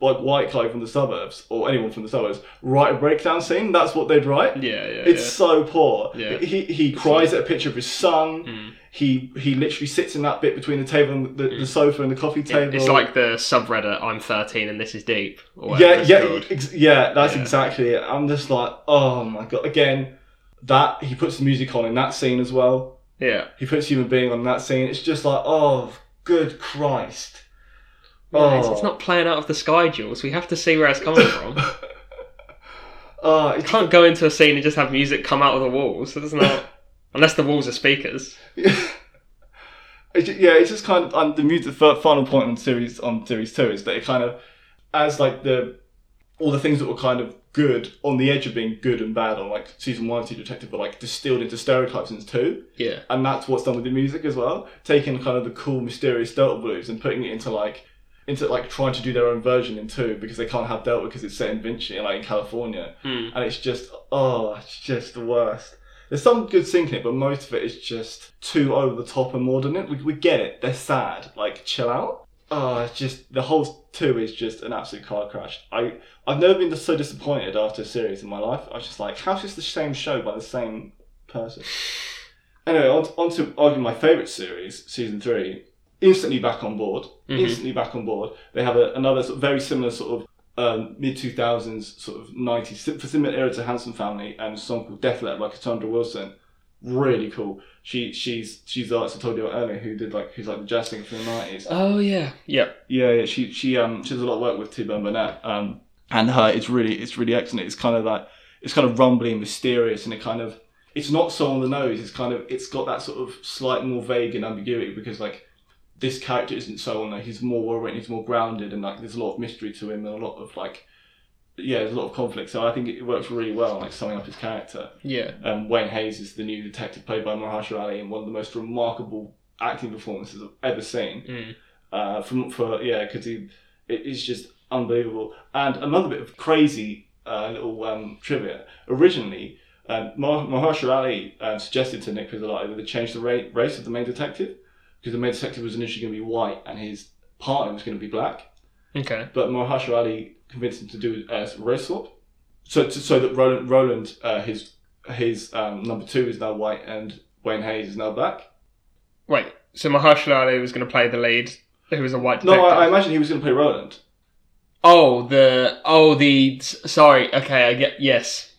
like white guy from the suburbs or anyone from the suburbs write a breakdown scene, that's what they'd write. Yeah, yeah. It's yeah. so poor. Yeah. He he cries at a picture of his son. Mm. He he literally sits in that bit between the table and the, the sofa and the coffee table. It's like the subreddit "I'm 13 and this is deep." Or yeah, yeah, ex- yeah. That's Yeah. exactly it. I'm just like, oh my god. Again, that he puts the music on in that scene as well. yeah. He puts human being on that scene. It's just like, oh, good Christ. Yeah, it's, Oh. it's not playing out of the sky, Jules. We have to see where it's coming from. [laughs] Oh, You can't go into a scene and just have music come out of the walls. That's [laughs] not. Unless the walls are speakers. [laughs] It's ju- yeah, it's just kind of um, the music. The final point on series on series two is that it kind of, as like the all the things that were kind of good on the edge of being good and bad on like season one, True Detective, were like distilled into stereotypes in two, Yeah. and that's what's done with the music as well. Taking kind of the cool, mysterious Delta blues and putting it into like into like trying to do their own version in two because they can't have Delta because it's set in Vinci, like in California, Hmm. and it's just oh, it's just the worst. There's some good sync in it, but most of it is just too over the top and modern. It we, we get it. They're sad. Like chill out. Oh, it's just the whole two is just an absolute car crash. I I've never been so disappointed after a series in my life. I was just like, how's this the same show by the same person? [sighs] Anyway, on, on to argue my favourite series, season three. Instantly back on board. Mhm. Instantly back on board. They have a, another sort of very similar sort of um, mid two thousands sort of nineties for similar era to Handsome Family and a song called Death Letter by Cassandra Wilson. Really cool. She she's she's the artist I told you about earlier who did like who's like the jazz singer from the nineties. Oh yeah. Yeah. Yeah, yeah. She she um she does a lot of work with T-Bone Burnett. Um, and her it's really it's really excellent. It's kind of like it's kind of rumbly and mysterious, and it kind of it's not so on the nose. It's kind of it's got that sort of slight more vague and ambiguity because like this character isn't so on there. He's more well written. He's more grounded, and like there's a lot of mystery to him and a lot of like yeah, there's a lot of conflict. So I think it works really well, like summing up his character. Yeah. Um, Wayne Hays is the new detective played by Mahershala Ali, and one of the most remarkable acting performances I've ever seen Mm. uh, from for yeah, because he it is just unbelievable. And another bit of crazy uh, little um, trivia. Originally, um, Mah- Mahershala Ali uh, suggested to Nic Pizzolatto that they change the ra- race of the main detective because the main detective was initially going to be white and his partner was going to be black. Okay. But Mahershala Ali convinced him to do a race swap. So, to, so that Roland, Roland uh, his his um, number two is now white and Wayne Hays is now black. Wait, so Mahershala Ali was going to play the lead, who was a white No. I, I imagine he was going to play Roland. Oh, the oh the sorry. Okay, I get yes.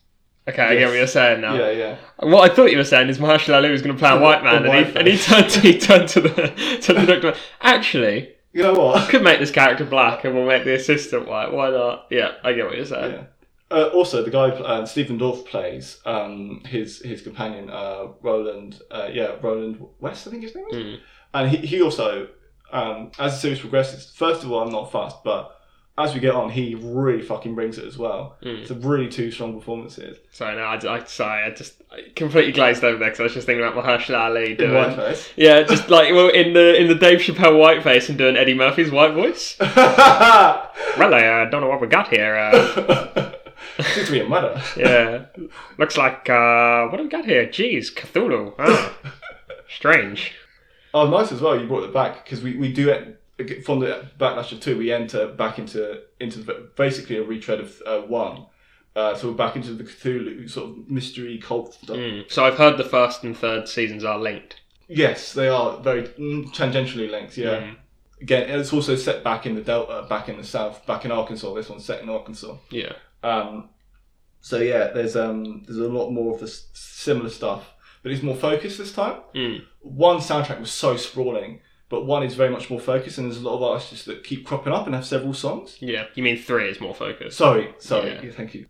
Okay, I get what you're saying now. Yeah, yeah. What I thought you were saying is Mahershala Ali was going to play a white man, the and, he, and he turned to, he turned to the [laughs] to the [laughs] doctor. Actually, You know what? I could make this character black, and we'll make the assistant white. Why not? Yeah, I get what you're saying. Yeah. Uh, also, the guy uh, Stephen Dorff plays um, his his companion uh, Roland. Uh, yeah, Roland West, I think his name is. Mm. And he, he also, um, as the series progresses, first of all, I'm not fast, but as we get on, he really fucking brings it as well. Mm. It's a really two strong performances. Sorry, no, I, I sorry, I just I completely glazed over there because I was just thinking about Mahershala Ali In doing. whiteface. Yeah, just [laughs] like well in the in the Dave Chappelle whiteface and doing Eddie Murphy's white voice. [laughs] Well, I uh, don't know what we got here. Uh, [laughs] Seems to be a murder. yeah, looks like uh, what have we got here? Jeez, Cthulhu. Oh, strange. Oh, nice as well. You brought it back because we, we do it from the backlash of two. We enter back into into the, basically a retread of uh, one. Uh, so we're back into the Cthulhu sort of mystery cult stuff. Mm. So I've heard the first and third seasons are linked. Yes, they are very mm, tangentially linked. Yeah. Mm. Again, it's also set back in the Delta, back in the South, back in Arkansas. This one's set in Arkansas. Yeah. Um, so yeah, there's um, there's a lot more of the similar stuff, but it's more focused this time. Mm. One soundtrack was so sprawling, but one is very much more focused, and there's a lot of artists that keep cropping up and have several songs. Yeah. You mean three is more focused? Sorry, sorry, Yeah. yeah, thank you.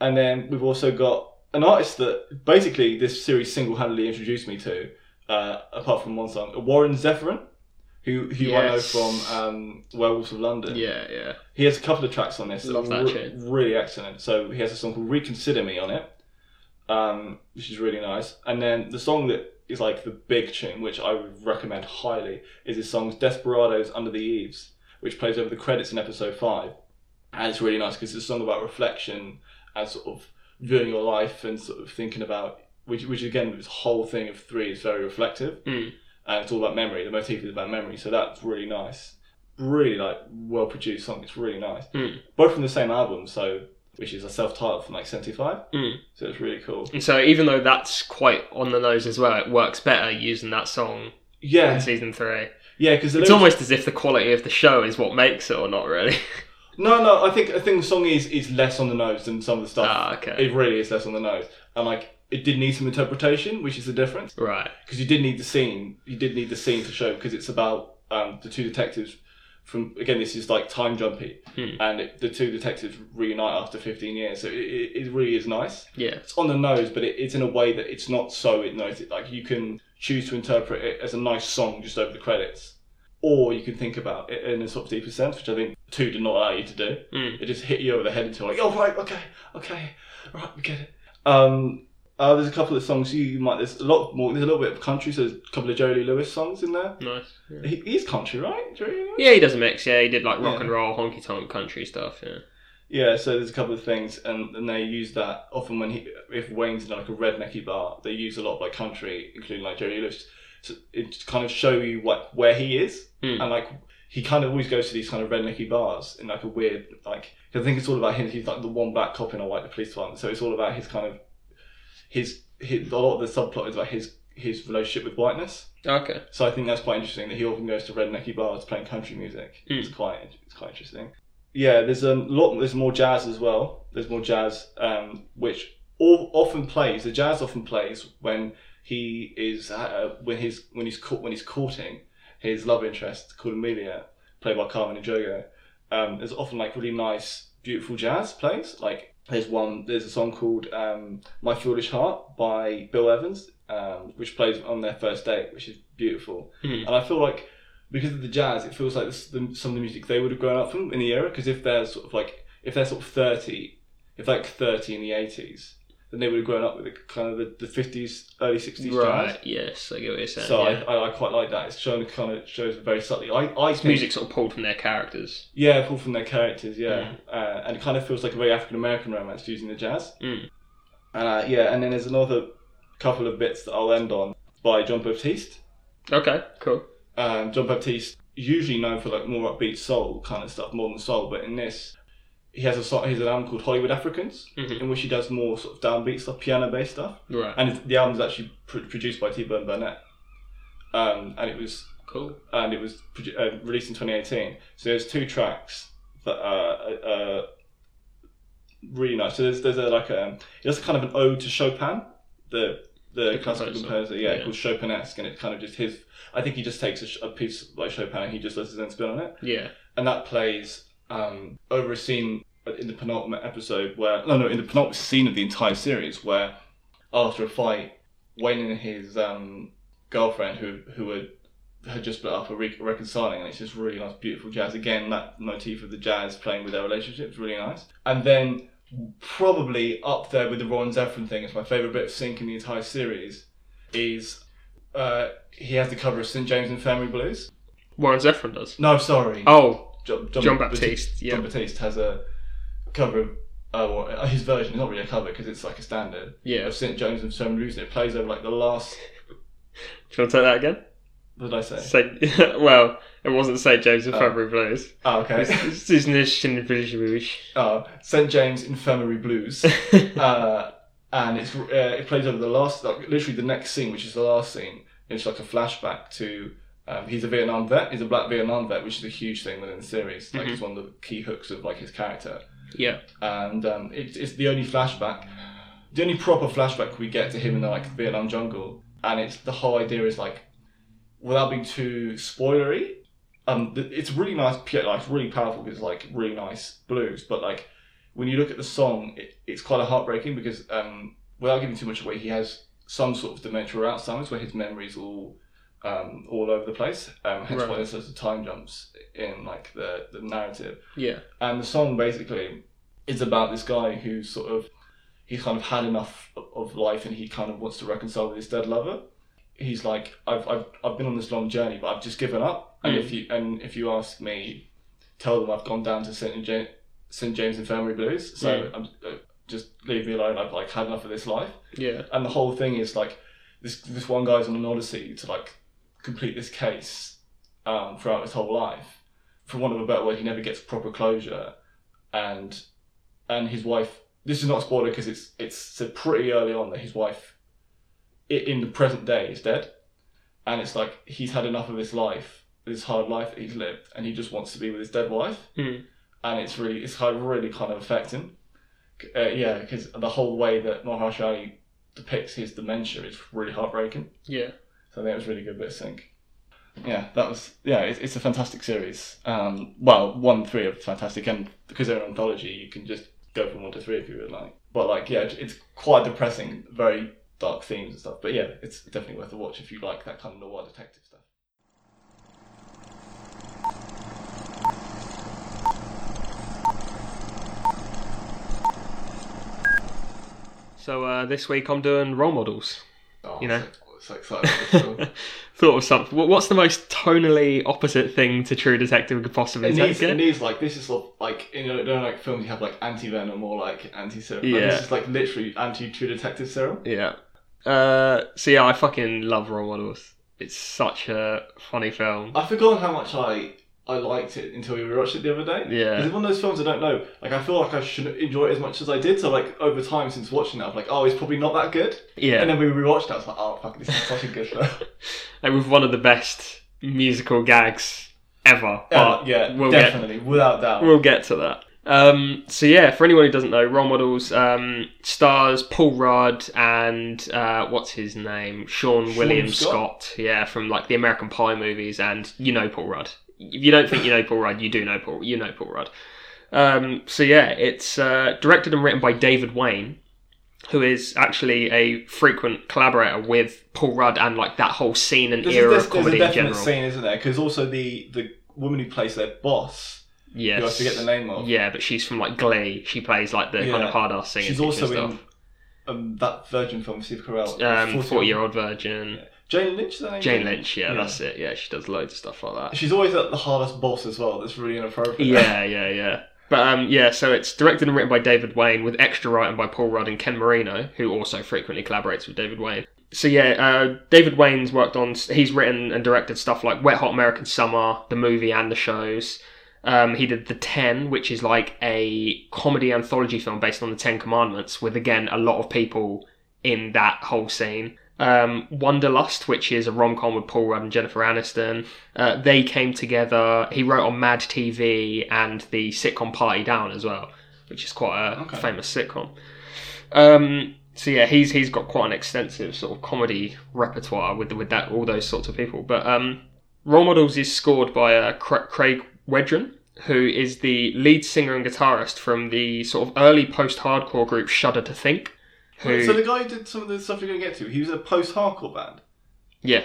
And then we've also got an artist that basically this series single-handedly introduced me to, uh, apart from one song, Warren Zevon, who who I know from um, Werewolves of London. Yeah. Yeah. He has a couple of tracks on this Love that are that re- really excellent. So he has a song called "Reconsider Me" on it, um, which is really nice. And then the song that is like the big tune, which I would recommend highly, is his song "Desperados Under the Eaves," which plays over the credits in episode five, and it's really nice because it's a song about reflection and sort of viewing your life and sort of thinking about which, which again, this whole thing of three is very reflective Mm. and it's all about memory. The motif is about memory, so that's really nice. Really like well produced song. It's really nice. Mm. Both from the same album, so which is a self titled from like seventy five. Mm. So it's really cool. And so even though that's quite on the nose as well, it works better using that song yeah in season three. yeah, because It's almost as if the quality of the show is what makes it, or not really. [laughs] no, no. I think I think the song is is less on the nose than some of the stuff. ah, okay. It really is less on the nose, and like it did need some interpretation, which is the difference. Right. because you did need the scene. You did need the scene to show because it's about um, the two detectives. From again, this is like time jumpy, Hmm. and it, the two detectives reunite after fifteen years. So it, it, it really is nice. Yeah. It's on the nose, but it, it's in a way that it's not so it knows it. Like you can choose to interpret it as a nice song just over the credits, or you can think about it in a sort of deeper sense, which I think two did not allow you to do. Mm. It just hit you over the head until like, oh right, okay, okay, right, we get it. Um, uh, there's a couple of songs you, you might. There's a lot more. There's a little bit of country. So there's a couple of Jerry Lee Lewis songs in there. Nice. Yeah. He, he's country, right? Lewis? Yeah, he does a mix. Yeah, he did like rock Yeah. and roll, honky tonk country stuff. Yeah. Yeah. So there's a couple of things, and, and they use that often when he, if Wayne's in like a rednecky bar, they use a lot of like country, including like Jerry Lewis, to to kind of show you what where he is, Hmm. and like he kind of always goes to these kind of rednecky bars in like a weird like I think it's all about him. He's like the one black cop in a white police department, so it's all about his kind of his, his a lot of the subplot is about his his relationship with whiteness. Okay. So I think that's quite interesting that he often goes to rednecky bars playing country music. Mm. It's quite it's quite interesting. Yeah, there's a lot. There's more jazz as well. There's more jazz, um, which all, often plays. The jazz often plays when he is uh, when he's when he's caught when he's courting his love interest called Amelia, played by Carmen Ejogo. Um, there's often like really nice, beautiful jazz plays. Like there's one. There's a song called um, "My Foolish Heart" by Bill Evans, um, which plays on their first date, which is beautiful. Hmm. And I feel like because of the jazz, it feels like this, the, some of the music they would have grown up from in the era. Because if they're sort of like if they're sort of thirty, if like thirty in the eighties, then they would have grown up with the kind of the, the 50s, early 60s Right. jazz. Yes, I get what you're saying. So yeah. I, I, I quite like that. It's shown kind of shows very subtly. I, I think, music sort of pulled from their characters. yeah, pulled from their characters, yeah, uh, and it kind of feels like a very African American romance using the jazz. Mm. Uh, yeah, and then there's another couple of bits that I'll end on by Jon Batiste. Okay. Cool. Um, Jon Batiste usually known for like more upbeat soul kind of stuff, more than soul, but in this, he has a song. He has an album called Hollywood Africans, Mhm. in which he does more sort of downbeat stuff, piano based stuff. Right. And the album's actually pr- produced by T Bone Burnett, um, and it was Cool. and it was produ- uh, released in 2018. So there's two tracks that are uh, really nice. So there's there's a like a it's kind of an ode to Chopin, the the, The classical composer. yeah, Yeah. called Chopinesque, and it's kind of just his. I think he just takes a, a piece like Chopin and he just lets his own spin on it, Yeah. and that plays um, over a scene in the penultimate episode where no no in the penultimate scene of the entire series where after a fight, Wayne and his um, girlfriend who who had had just split up are re- reconciling, and it's just really nice, beautiful jazz. Again, that motif of the jazz playing with their relationship is really nice. And then probably up there with the Warren Zevon thing, it's my favorite bit of sync in the entire series. Is uh, he has the cover of St James Infirmary Blues? Warren Zevon does. No, sorry, Oh, John, Jon Batiste, yeah. Jon Batiste has a cover of. Uh, well, uh, his version is not really a cover because it's like a standard yeah. of St James Infirmary Blues, and it plays over like the last. Do you want to take that again? What did I say? Saint, [laughs] well, it wasn't St James and Oh. February Blues. Oh, okay. It's it's Nation Village. uh, St James Infirmary Blues, [laughs] uh, and it's uh, it plays over the last, like, literally the next scene, which is the last scene. It's like a flashback to um, he's a Vietnam vet. He's a black Vietnam vet, which is a huge thing within the series. Like Mhm. it's one of the key hooks of like his character, yeah. and um, it's it's the only flashback, the only proper flashback we get to him in the like Vietnam jungle, and it's the whole idea is like, without being too spoilery, um, it's really nice, like it's really powerful because it's like really nice blues. But like when you look at the song, it, it's quite a heartbreaking because um, without giving too much away, he has some sort of dementia or Alzheimer's where his memories all um, all over the place. Um, hence why Right. there's lots of time jumps in like the the narrative. Yeah. And the song basically is about this guy who sort of he's kind of had enough of- life and he kind of wants to reconcile with his dead lover. He's like, I've, I've, I've been on this long journey, but I've just given up. And Mm. if you and if you ask me, tell them I've gone down to St James, St James Infirmary Blues. So Mm. I'm, uh, just leave me alone. I've like had enough of this life. Yeah. And the whole thing is like this this one guy's on an odyssey to like complete this case um, throughout his whole life. For want of a better word, he never gets proper closure, and and his wife. This is not spoiler because it's it's said pretty early on that his wife, in the present day, is dead, and it's like he's had enough of his life, this hard life that he's lived, and he just wants to be with his dead wife, Hmm. and it's really it's kind of really kind of affecting. Uh, yeah, because the whole way that Mahershala depicts his dementia is really heartbreaking. Yeah. So I think it was really good bit of sync. Yeah, that was yeah. It's, it's a fantastic series. Um, well, one three are fantastic, and because they're an anthology, you can just go from one to three if you would like. But like, yeah, it's quite depressing, very dark themes and stuff. But yeah, it's definitely worth a watch if you like that kind of noir detective stuff. So uh, this week I'm doing role models. Oh, You know. So, excited. for this film. Thought of something. What's the most tonally opposite thing to True Detective we could possibly It take? needs, it it? needs like this is sort of like you know, you know like films you have like anti venom or like anti serum. Like, Yeah. this is like literally anti True Detective serum. Yeah. Uh, so yeah, I fucking love role models. It's such a funny film. I've forgotten how much I I liked it until we rewatched it the other day. Yeah. It's one of those films I don't know. Like I feel like I shouldn't enjoy it as much as I did. So like over time since watching it, I'm like, oh, it's probably not that good. Yeah. And then we rewatched it. I was like, oh fuck, this is such a good film. [laughs] and with one of the best musical gags ever. yeah, But yeah, we'll get definitely, without doubt. We'll get to that. Um, so yeah, for anyone who doesn't know, role models um, stars Paul Rudd and uh, what's his name, Seann, William Scott? Scott. Yeah, from like the American Pie movies, and you know Paul Rudd. If you don't think you know Paul Rudd, you do know Paul. You know Paul Rudd. Um, so yeah, it's uh, directed and written by David Wain, who is actually a frequent collaborator with Paul Rudd and like that whole scene and There's, era there's, of there's a comedy in definite general. scene, isn't there? Because also the the woman who plays their boss, Yes. who I forget the name of. Yeah, but she's from like Glee. She plays like the kind of hard ass singing. She's also in um, that Virgin film Steve Carell. um, forty year old virgin. Jane Lynch, is that her? Jane Lynch. Yeah, that's it. Yeah, she does loads of stuff like that. She's always at the hardest boss as well. That's really inappropriate. yeah, yeah, yeah. But um, yeah, so it's directed and written by David Wain with extra writing by Paul Rudd and Ken Marino, who also frequently collaborates with David Wain. So yeah, uh, David Wain's worked on. He's written and directed stuff like Wet Hot American Summer, the movie and the shows. Um, he did The Ten, which is like a comedy anthology film based on the Ten Commandments, with again a lot of people in that whole scene. Um, Wanderlust, which is a rom com with Paul Rudd and Jennifer Aniston. Uh, they came together. He wrote on Mad TV and the sitcom Party Down as well, which is quite a Okay. famous sitcom. Um, so yeah, he's he's got quite an extensive sort of comedy repertoire with with that all those sorts of people. But um, Role Models is scored by uh, Craig Wedren, who is the lead singer and guitarist from the sort of early post-hardcore group Shudder to Think. Who, So the guy who did some of the stuff you're going to get to, he was a post-hardcore band. yeah,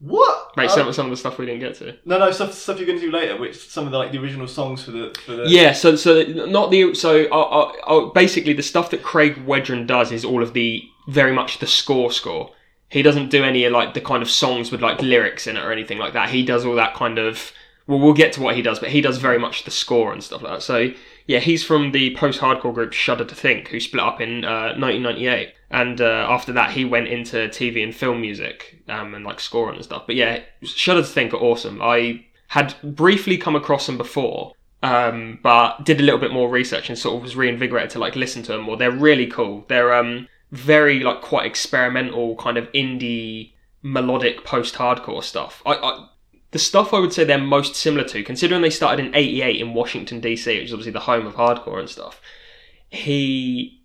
What? Right, some, some of the stuff we didn't get to. no, no, stuff stuff you're going to do later, which some of the like the original songs for the for the. Yeah, so so not the so uh, uh, uh, basically the stuff that Craig Wedren does is all of the very much the score score. He doesn't do any like the kind of songs with like lyrics in it or anything like that. He does all that kind of. Well, we'll get to what he does, but he does very much the score and stuff like that. So yeah, he's from the post-hardcore group Shudder to Think, who split up in uh, 1998, and uh, after that he went into TV and film music um, and like scoring and stuff. But yeah, Shudder to Think are awesome. I had briefly come across them before, um, but did a little bit more research and sort of was reinvigorated to like listen to them more. They're really cool. They're um very like quite experimental kind of indie melodic post-hardcore stuff. I, I the stuff I would say they're most similar to, considering they started in '88 in Washington DC, which is obviously the home of hardcore and stuff. He,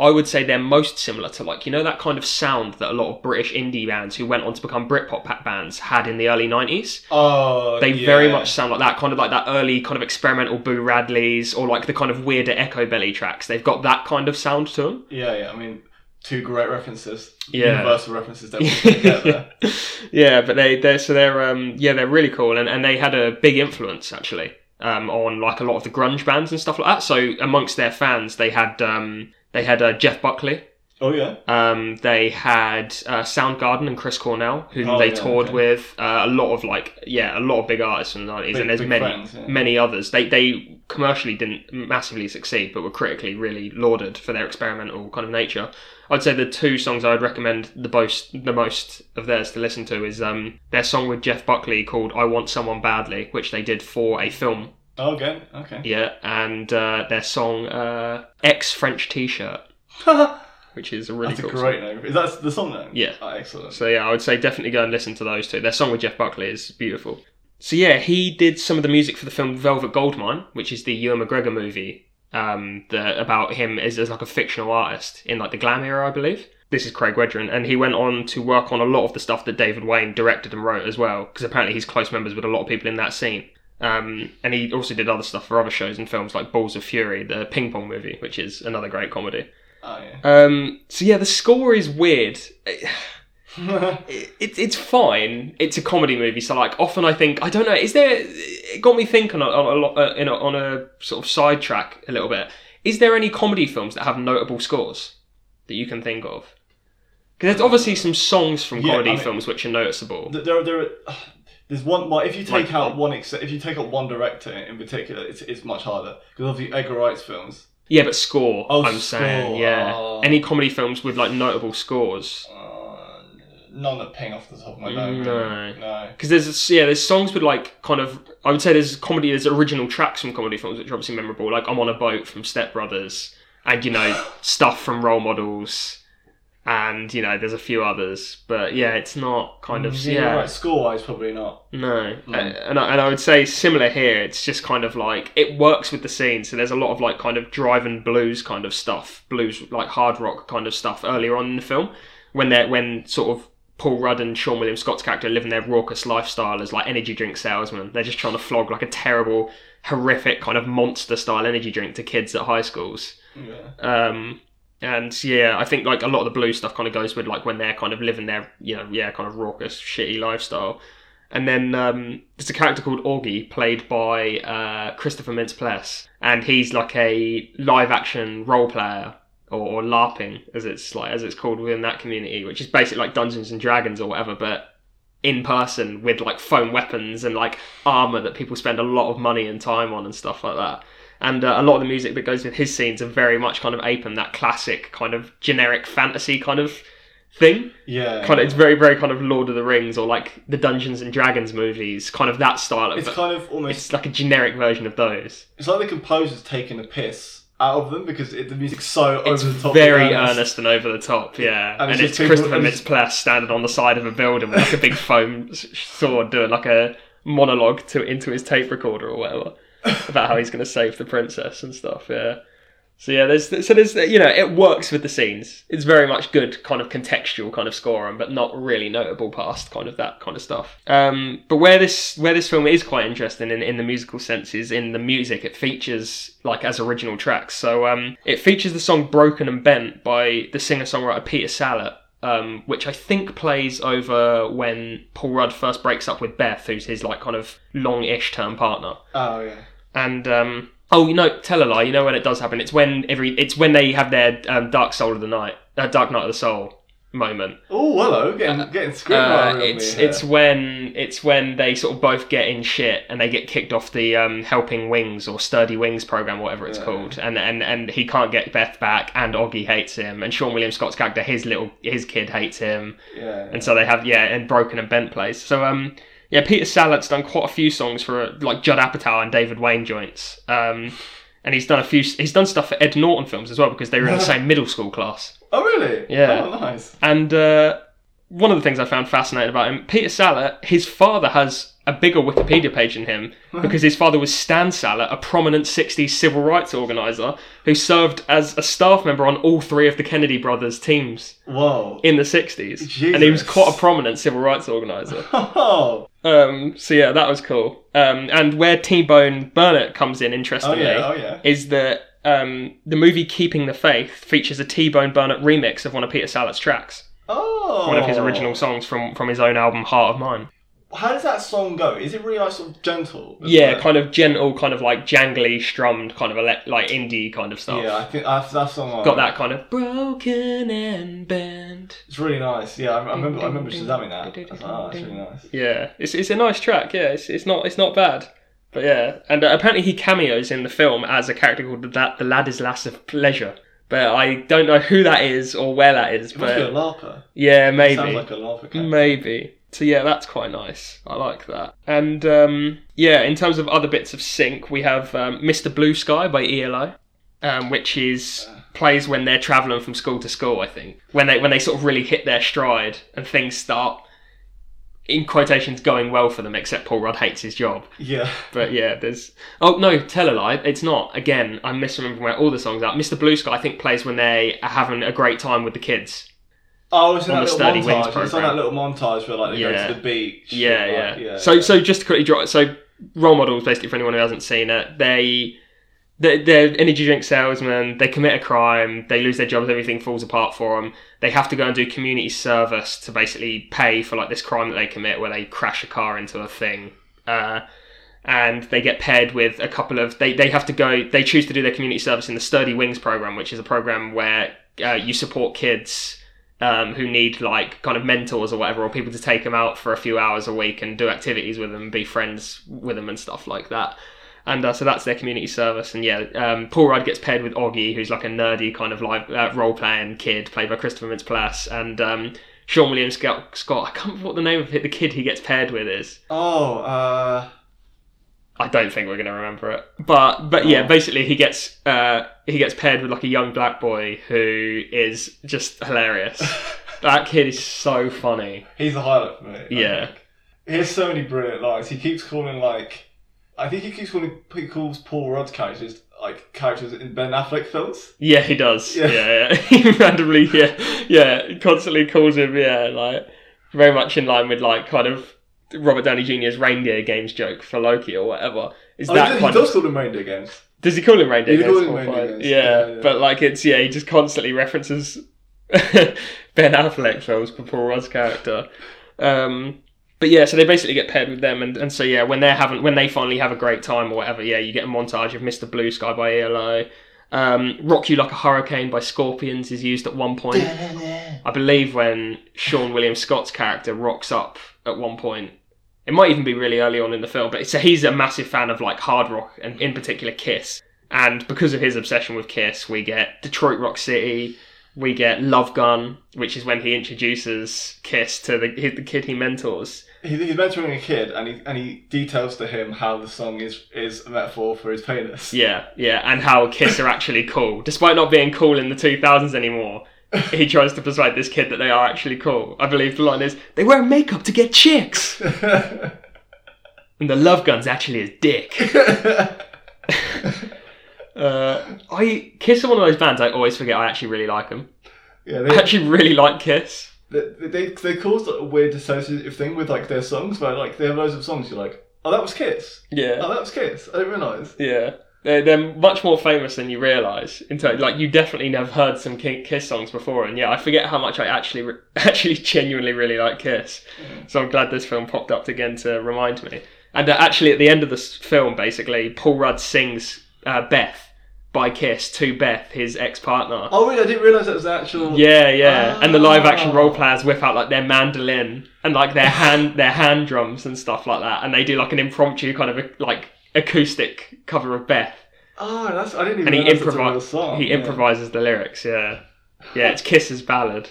I would say they're most similar to like you know that kind of sound that a lot of British indie bands who went on to become Britpop bands had in the early '90s Oh, they yeah. very much sound like that kind of like that early kind of experimental Boo Radleys or like the kind of weirder Echobelly tracks. They've got that kind of sound to them. Yeah, yeah. I mean, two great references. Yeah. Universal references that we [laughs] yeah, but they they're so they're um yeah they're really cool and, and they had a big influence actually um on like a lot of the grunge bands and stuff like that. So amongst their fans they had um they had uh, Jeff Buckley. Oh yeah. Um, they had uh, Soundgarden and Chris Cornell, who Oh, they yeah, toured okay. with. Uh, a lot of like, yeah, a lot of big artists from the nineties, and there's many, friends, yeah. many others. They they commercially didn't massively succeed, but were critically really lauded for their experimental kind of nature. I'd say the two songs I'd recommend the most the most of theirs to listen to is um, their song with Jeff Buckley called "I Want Someone Badly," which they did for a film. Oh, okay. Okay. Yeah, and uh, their song uh, "X French T-shirt," [laughs] which is a really That's cool a song. great name. Is that the song name? Yeah. Oh, excellent. So yeah, I would say definitely go and listen to those two. Their song with Jeff Buckley is beautiful. So yeah, he did some of the music for the film Velvet Goldmine, which is the Ewan McGregor movie um, the, about him as, as like a fictional artist in like the glam era, I believe. This is Craig Wedren, and he went on to work on a lot of the stuff that David Wain directed and wrote as well, because apparently he's close members with a lot of people in that scene. Um, and he also did other stuff for other shows and films like Balls of Fury, the ping pong movie, which is another great comedy. Oh yeah. Um, so yeah, the score is weird. It, it, it's fine. It's a comedy movie, so like often I think I don't know. Is there? It got me thinking on, on a lot uh, in a, on a sort of sidetrack a little bit. Is there any comedy films that have notable scores that you can think of? Because there's obviously some songs from Yeah, comedy I mean- films which are noticeable. Th- there, there, are- [sighs] there's one. If you take Like- out one, if you take out one director in particular, it's, it's much harder because obviously Edgar Wright's films. Yeah, but score. Oh, I'm saying, yeah. oh. Any comedy films with like notable scores. Uh, none that ping off the top of my dome. No. No. because there's yeah there's songs with like kind of I would say there's comedy there's original tracks from comedy films which are obviously memorable like I'm on a boat from Step Brothers and you know [sighs] stuff from Role Models and you know there's a few others but yeah it's not kind of Yeah, yeah right. Score wise, probably not. no Mm. Uh, and, I, and I would say similar here it's just kind of like it works with the scene so there's a lot of like kind of drive and blues kind of stuff blues like hard rock kind of stuff earlier on in the film when they're when sort of Paul Rudd and Seann William Scott's character living their raucous lifestyle as like energy drink salesmen. They're just trying to flog like a terrible, horrific kind of monster style energy drink to kids at high schools. Yeah. Um, and yeah, I think like a lot of the blue stuff kind of goes with like when they're kind of living their you know yeah kind of raucous shitty lifestyle. And then um, there's a character called Augie, played by uh, Christopher Mintz-Plasse, and he's like a live action role player or, or LARPing as it's like as it's called within that community, which is basically like Dungeons and Dragons or whatever, but in person with like foam weapons and like armor that people spend a lot of money and time on and stuff like that. And uh, a lot of the music that goes with his scenes are very much kind of aping that classic kind of generic fantasy kind of thing. Yeah. Kind of, it's very, very kind of Lord of the Rings or like the Dungeons and Dragons movies, kind of that style of. It's It's, kind of almost. like a generic version of those. It's like the composer's taking a piss out of them because it, the music's so It's over the top. very and earnest and over the top, yeah. And And, it's it's, just people- Christopher it's- Mintz-Plasse standing on the side of a building with like a big [laughs] foam s- sword doing like a monologue to into his tape recorder or whatever [laughs] about how he's going to save the princess and stuff. Yeah. So yeah, there's so there's you know it works with the scenes. It's very much good kind of contextual kind of scoring, but not really notable past kind of that kind of stuff. Um, but where this where this film is quite interesting in, in the musical sense is in the music. It features like as original tracks. So um, it features the song "Broken and Bent" by the singer songwriter Peter Salett. Um, which I think plays over when Paul Rudd first breaks up with Beth, who's his like kind of long-ish term partner. Oh yeah. And um, oh, you know, tell a lie. You know when it does happen? It's when every it's when they have their um, Dark Soul of the Night, uh, Dark Night of the Soul moment. Oh hello, getting getting screwdriver Uh, on me it's it's when it's when they sort of both get in shit and they get kicked off the um, Helping Wings or Sturdy Wings program, whatever it's Yeah. called, and, and and he can't get Beth back, and Augie hates him, and Seann William Scott's character, his little his kid hates him, yeah. and so they have yeah, and Broken and Bent plays. So um yeah, Peter Salett's done quite a few songs for like Judd Apatow and David Wain joints. Um, and he's done a few. He's done stuff for Ed Norton films as well because they were in the [laughs] same middle school class. oh really? Yeah. Oh nice. And uh, one of the things I found fascinating about him, Peter Salett, his father has a bigger Wikipedia page than him because his father was Stan Salett, a prominent 60s civil rights organizer who served as a staff member on all three of the Kennedy brothers' teams Whoa. in the 60s. And he was quite a prominent civil rights organizer. [laughs] Oh. Um, so yeah, that was cool. Um, and where T Bone Burnett comes in, Oh interestingly, yeah. Oh yeah. is that um, the movie Keeping the Faith features a T Bone Burnett remix of one of Peter Salett's tracks, Oh. one of his original songs from from his own album Heart of Mine. How does that song go? Is it really like sort of gentle? Yeah, kind of gentle, kind of like jangly, strummed, kind of ele- like indie kind of stuff. Yeah, I think that's that song. Got that kind of broken and bent. It's really nice. Yeah, I, I remember. I remember shazamming that. I was like, oh, that's really nice. Yeah, it's it's a nice track. Yeah, it's it's not it's not bad. But yeah, and uh, apparently he cameos in the film as a character called the, the Ladislaus of Pleasure. But I don't know who that is or where that is. It must be a But larper. yeah, Sounds maybe, like a larper. character. maybe. So yeah, that's quite nice. I like that. And um, yeah, in terms of other bits of sync, we have um, Mr. Blue Sky by ELO, um, which is plays when they're traveling from school to school. I think when they when they sort of really hit their stride and things start. In quotations, going well for them, except Paul Rudd hates his job. Yeah. But yeah, there's. Oh no, tell a lie. It's not. Again, I'm misremembering where all the songs are. Mr. Blue Sky, I think, plays when they are having a great time with the kids. Oh, it's in On that the little Sturdy Wings montage. It's on that little montage where like they Yeah. go to the beach. Yeah, and, yeah. like, So, so just to quickly draw. it. So, role models, basically, for anyone who hasn't seen it, they. They're, they're energy drink salesmen. They commit a crime. They lose their jobs. Everything falls apart for them. They have to go and do community service to basically pay for like this crime that they commit, where they crash a car into a thing. Uh, and they get paired with a couple of they, they have to go they choose to do their community service in the sturdy wings program which is a program where uh, you support kids um, who need like kind of mentors or whatever or people to take them out for a few hours a week and do activities with them be friends with them and stuff like that. And uh, so that's their community service. And yeah um, paul rudd gets paired with augie who's like a nerdy kind of like uh, role-playing kid played by christopher mintz-plasse. And um, seann william scott, scott i can't remember what the name of it, the kid he gets paired with is. Oh, uh, I don't think we're gonna remember it. But but yeah, Oh. basically he gets uh he gets paired with like a young black boy who is just hilarious. [laughs] that kid is so funny. he's the highlight for me. I Yeah. think. He has so many brilliant lines. He keeps calling like, I think he keeps calling he calls Paul Rudd's characters like characters in Ben Affleck films. Yeah, he does. Yeah. Yeah, yeah. [laughs] he randomly yeah yeah constantly calls him yeah like very much in line with like kind of Robert Downey Jr.'s reindeer games joke for Loki or whatever. Is Oh, that he, does, he kind does of call them reindeer games. Does he call him reindeer He games? him reindeer games. Yeah, Yeah, yeah. but like it's yeah, he just constantly references [laughs] Ben Affleck films for Paul Rudd's character. Um, but yeah, so they basically get paired with them, and, and so yeah, when they're having when they finally have a great time or whatever, yeah, you get a montage of Mr. Blue Sky by ELO. Um, Rock You Like a Hurricane by Scorpions is used at one point. I believe when Seann William Scott's character rocks up at one point. It might even be really early on in the film, but so he's a massive fan of like hard rock and in particular Kiss. And because of his obsession with Kiss, we get Detroit Rock City, we get Love Gun, which is when he introduces Kiss to the, the kid he mentors. He, he's mentoring a kid, and he and he details to him how the song is is a metaphor for his penis. Yeah, yeah, and how Kiss are actually cool, despite not being cool in the 2000s anymore. [laughs] He tries to persuade this kid that they are actually cool. I believe the line is, "They wear makeup to get chicks," [laughs] and the love gun's actually his dick. [laughs] uh, I Kiss are one of those bands I always forget I actually really like them. yeah, I actually really like Kiss. they they they caused a weird associative thing with like their songs, where like they have loads of songs. You're like, oh, that was Kiss. Yeah. Oh, that was Kiss. I didn't realise. Yeah. They're, they're much more famous than you realise. In terms, like you definitely have heard some Kiss songs before, and yeah, I forget how much I actually, re- [laughs] actually, genuinely really like Kiss. So I'm glad this film popped up again to remind me. And uh, actually, at the end of this film, basically, Paul Rudd sings uh, "Beth" by Kiss to Beth, his ex-partner. Oh, really? I didn't realise that was the actual. Yeah, yeah. And the live action Oh. role players whip out like their mandolin and like their [laughs] hand their hand drums and stuff like that, and they do like an impromptu kind of like acoustic cover of Beth, Oh, that's I didn't even. and he realise that's a real improvises song. he yeah. improvises the lyrics. Yeah, yeah. It's Kiss's ballad.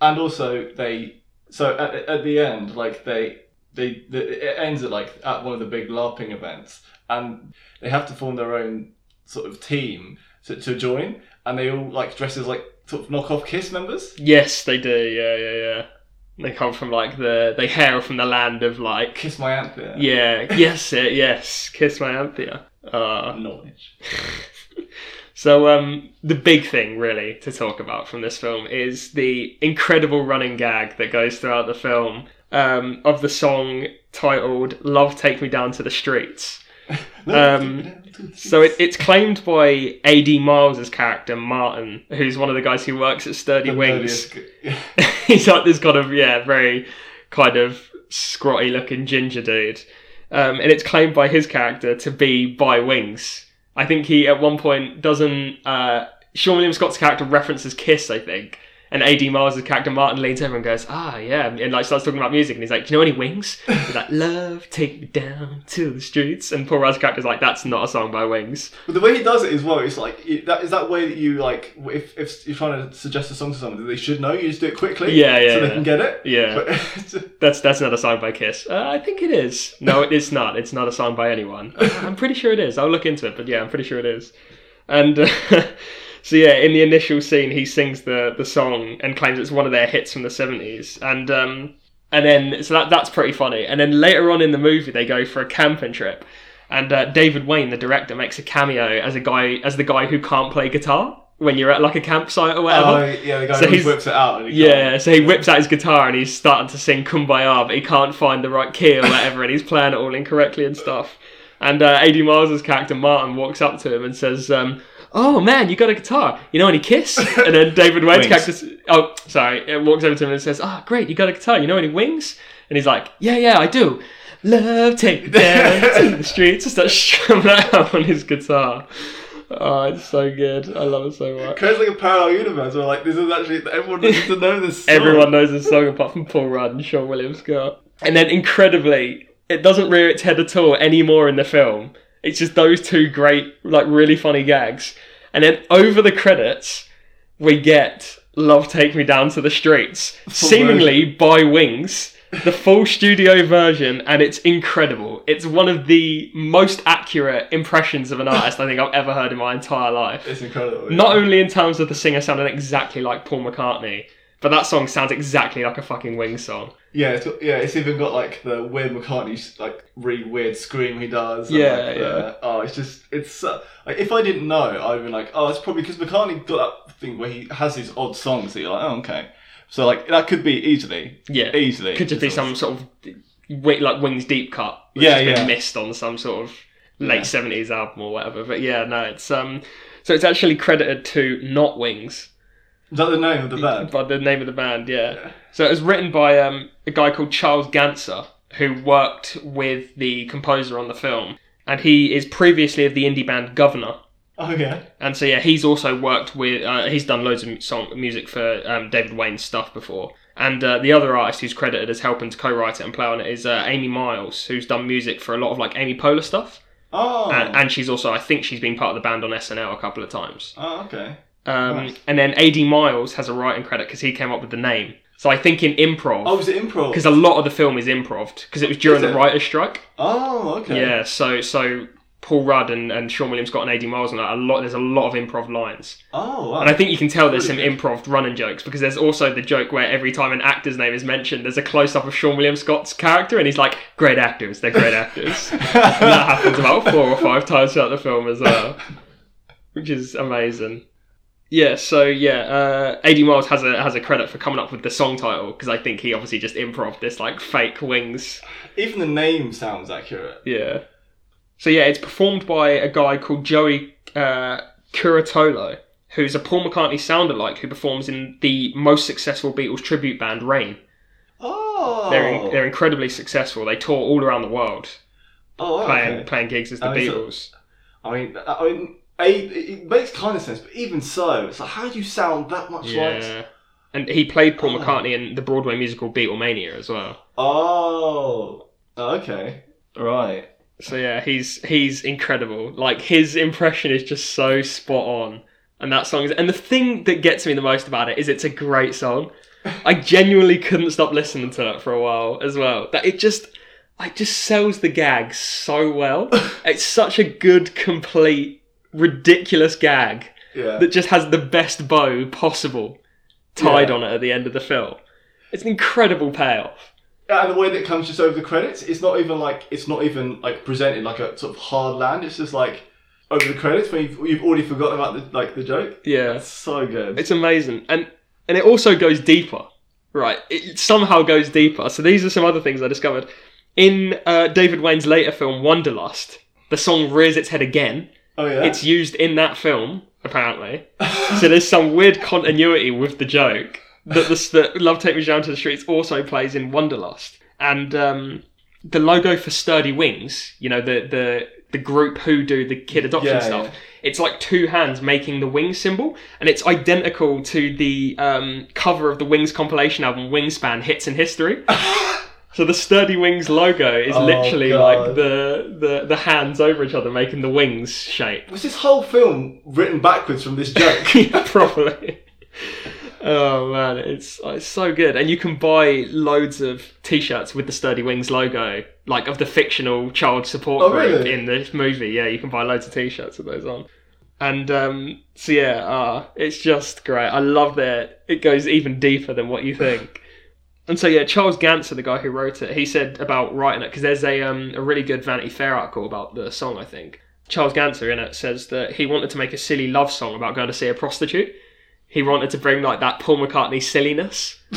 and also they so at, at the end like they they the, it ends at like at one of the big larping events and they have to form their own sort of team to, to join and they all like dress as like sort of knockoff kiss members Yes, they do. Yeah, yeah, yeah. They come from like the they hail from the land of like kiss my anthea yeah, yes, it, yes, kiss my Anthea. Uh, knowledge [laughs] So um, the big thing really to talk about from this film is the incredible running gag that goes throughout the film um, of the song titled "Love Take Me Down to the Streets." Um, So it, it's claimed by A.D. Miles' character Martin, who's one of the guys who works at Sturdy Wings. [laughs] He's like this kind of yeah, very kind of scrotty looking ginger dude, um, and it's claimed by his character to be by Wings. I think he at one point doesn't. Uh, Seann William Scott's character references Kiss, I think, and A.D. Miles' character Martin leans over and goes, "Ah, yeah," and like starts talking about music, and he's like, "Do you know any Wings?" [laughs] He's like, "Love, take me down to the streets," and Paul Rudd's character's like, "That's not a song by Wings." But the way he does it as well, it's like it- that is that way that you like if if you're trying to suggest a song to someone that they should know, you just do it quickly, Yeah, yeah, so they yeah. can get it. Yeah. [laughs] That's that's not a song by Kiss. Uh, I think it is. No, it is not. It's not a song by anyone. [laughs] I'm pretty sure it is. I'll look into it, but yeah, I'm pretty sure it is. And uh, so yeah, in the initial scene, he sings the the song and claims it's one of their hits from the '70s. And um, and then so that that's pretty funny. And then later on in the movie, they go for a camping trip, and uh, David Wain, the director, makes a cameo as a guy as the guy who can't play guitar when you're at like a campsite or whatever. oh yeah, the guy So who whips it out. And he can't- Yeah, so he whips out his guitar and he's starting to sing Kumbaya, but he can't find the right key or whatever, and he's playing it all incorrectly and stuff. And uh, A.D. Miles' character Martin walks up to him and says, um, "Oh man, you got a guitar? You know any Kiss?" And then David Wain's Wings. character, s- oh sorry, uh, walks over to him and says, "Ah, great, you got a guitar? You know any Wings?" And he's like, "Yeah, yeah, I do." Love take me down [laughs] to the streets and starts strumming that out on his guitar. Oh, it's so good. I love it so much. Because like a parallel universe where like this is actually everyone needs to know this. Song. Everyone knows the song apart from Paul Rudd and Seann William Scott. And then incredibly, it doesn't rear its head at all anymore in the film. It's just those two great, like really funny gags. And then over the credits, we get Love Take Me Down to the Streets, [laughs] seemingly by Wings. The full studio version, and it's incredible. It's one of the most accurate impressions of an artist I think I've ever heard in my entire life. It's incredible. Not only in terms of the singer sounding exactly like Paul McCartney, but that song sounds exactly like a fucking Wings song. Yeah, it's got, yeah, it's even got like the weird McCartney like really weird scream he does. and, Yeah, like, yeah. the- oh, it's just it's uh, like if I didn't know, I'd been like, oh, it's probably because McCartney got that thing where he has these odd songs that you're like, oh, okay. So like that could be easily, Yeah, easily. could just be some sort of like Wings deep cut. Yeah, yeah. missed on some sort of late seventies album or whatever. But yeah, no, it's um, so it's actually credited to not Wings, Is that the name of the band? by the name of the band. Yeah. Yeah. So it was written by um, a guy called Charles Ganser, who worked with the composer on the film, and he is previously of the indie band Governor. Oh yeah. And so yeah, he's also worked with. Uh, he's done loads of song music for um, David Wain's stuff before. And uh, the other artist who's credited as helping to co-write it and play on it is uh, Amy Miles, who's done music for a lot of like Amy Poehler stuff. Oh. And, and she's also, I think, she's been part of the band on SNL a couple of times. oh okay. Um, Nice. And then AD Miles has a writing credit because he came up with the name. So I think in improv, Oh, was it improv? because a lot of the film is improv because it was during Is the writer's strike. Oh, okay. Yeah, so so Paul Rudd and, and Seann William Scott and AD Miles and that, a lot. There's a lot of improv lines, Oh, wow. and I think you can tell there's Really some improv running jokes because there's also the joke where every time an actor's name is mentioned, there's a close up of Seann William Scott's character, and he's like, "Great actors, they're great actors." [laughs] and that happens about four or five times throughout the film as well, which is amazing. Yeah, so yeah, uh, AD Miles has a has a credit for coming up with the song title because I think he obviously just improv this like fake wings Even the name sounds accurate. yeah. So yeah, it's performed by a guy called Joey uh, Curatolo, who's a Paul McCartney sound-alike who performs in the most successful Beatles tribute band Rain. Oh. They're they're incredibly successful. They tour all around the world oh, playing okay. playing gigs as the is it- Beatles. I mean, I mean, it makes kind of sense, but even so, it's like, how do you sound that much like? Yeah. And he played Paul Oh. McCartney in the Broadway musical Beatlemania as well. Oh. Okay. Right. So yeah, he's he's incredible. Like his impression is just so spot on. And that song is and the thing that gets me the most about it is it's a great song. I genuinely couldn't stop listening to it for a while as well. That it just it just sells the gag so well. [laughs] it's such a good, complete, ridiculous gag Yeah. that just has the best bow possible tied Yeah. on it at the end of the film. It's an incredible payoff. and the way that it comes just over the credits, it's not even like it's not even like presented like a sort of hard land. It's just like over the credits when you've, you've already forgotten about the like the joke. Yeah. It's so good. It's amazing, and and it also goes deeper. Right, it somehow goes deeper. So these are some other things I discovered in uh, David Wain's later film Wanderlust. The song rears its head again. Oh yeah. It's used in that film apparently. so there's some weird continuity with the joke that the that Love Take Me Down to the Streets also plays in Wanderlust, and um, the logo for Sturdy Wings. You know the the the group who do the kid adoption Yeah, stuff. yeah. It's like two hands making the wing symbol, and it's identical to the um, cover of the Wings compilation album Wingspan Hits and History. [laughs] so the Sturdy Wings logo is Oh, literally God. like the, the the hands over each other making the wings shape. Was this whole film written backwards from this joke? [laughs] yeah, probably. Oh man, it's it's so good, and you can buy loads of T-shirts with the Sturdy Wings logo, like of the fictional child support Oh, group really? in this movie. Yeah, you can buy loads of T-shirts with those on. And um, so yeah, uh, it's just great. I love that it goes even deeper than what you think. And so yeah, Charles Ganser, the guy who wrote it, he said about writing it because there's a um, a really good Vanity Fair article about the song. I think Charles Ganser in it says that he wanted to make a silly love song about going to see a prostitute. He wanted to bring like that Paul McCartney silliness [laughs]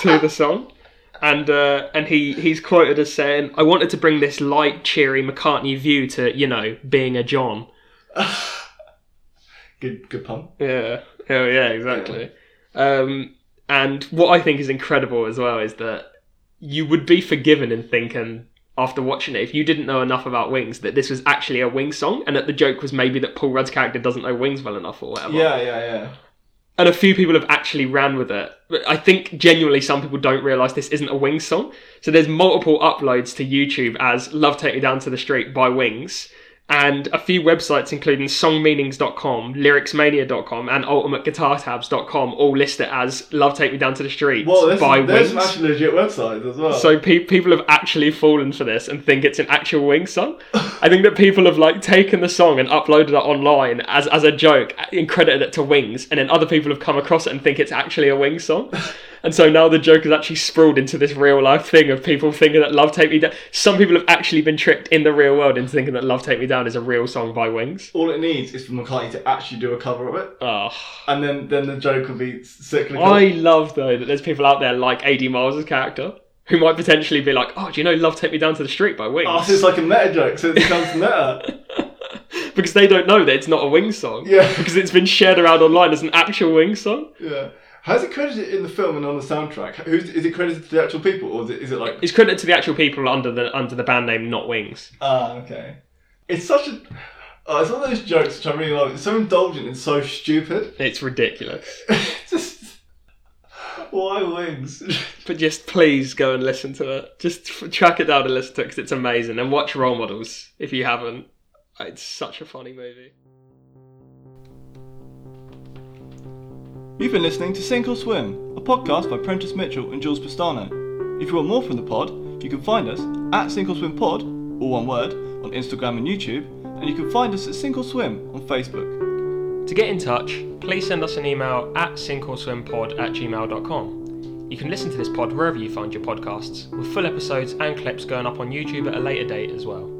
to the song. And uh, and he, he's quoted as saying, "I wanted to bring this light, cheery McCartney view to you know being a John." [laughs] good, good pun. Yeah. Oh yeah, exactly. Um, and what I think is incredible as well is that you would be forgiven in thinking um, after watching it if you didn't know enough about Wings that this was actually a Wings song and that the joke was maybe that Paul Rudd's character doesn't know Wings well enough or whatever. Yeah, yeah, yeah. And a few people have actually ran with it. But I think genuinely some people don't realise this isn't a Wings song. So there's multiple uploads to YouTube as Love Take Me Down to the Street by Wings. And a few websites, including songmeanings.com, lyricsmania.com, and ultimateguitartabs.com, all list it as Love Take Me Down to the Street Well, there's, by there's Wings. some actually legit websites as well. So pe- people have actually fallen for this and think it's an actual Wings song. I think that people have like taken the song and uploaded it online as, as a joke and credited it to Wings, and then other people have come across it and think it's actually a Wings song. And so now the joke has actually sprawled into this real life thing of people thinking that Love Take Me Down. Some people have actually been tricked in the real world into thinking that Love Take Me Down is a real song by Wings. all it needs is for McCartney to actually do a cover of it, Oh. and then then the joke will be cyclical. I love though that there's people out there like AD Miles' character who might potentially be like, oh, do you know Love Take Me Down to the Street by Wings? Oh, so it's like a meta joke, so it becomes meta. [laughs] because they don't know that it's not a Wings song. Yeah. Because it's been shared around online as an actual Wings song. Yeah. How's it credited in the film and on the soundtrack? Who's is it credited to the actual people, or is it, is it like? It's credited to the actual people under the under the band name, not Wings. Ah, okay. It's such a. Oh, it's one of those jokes which I really love. It's so indulgent and so stupid. It's ridiculous. [laughs] Just why wings? [laughs] But just please go and listen to it. Just track it down and listen to it because it's amazing. And watch Role Models if you haven't. It's such a funny movie. You've been listening to Sink or Swim, a podcast by Prentice Mitchell and Jules Pistano. If you want more from the pod, you can find us at Sink or Swim Pod, all one word, on Instagram and YouTube, and you can find us at Sink or Swim on Facebook. To get in touch, please send us an email at sinkorswimpod at gmail.com. You can listen to this pod wherever you find your podcasts, with full episodes and clips going up on YouTube at a later date as well.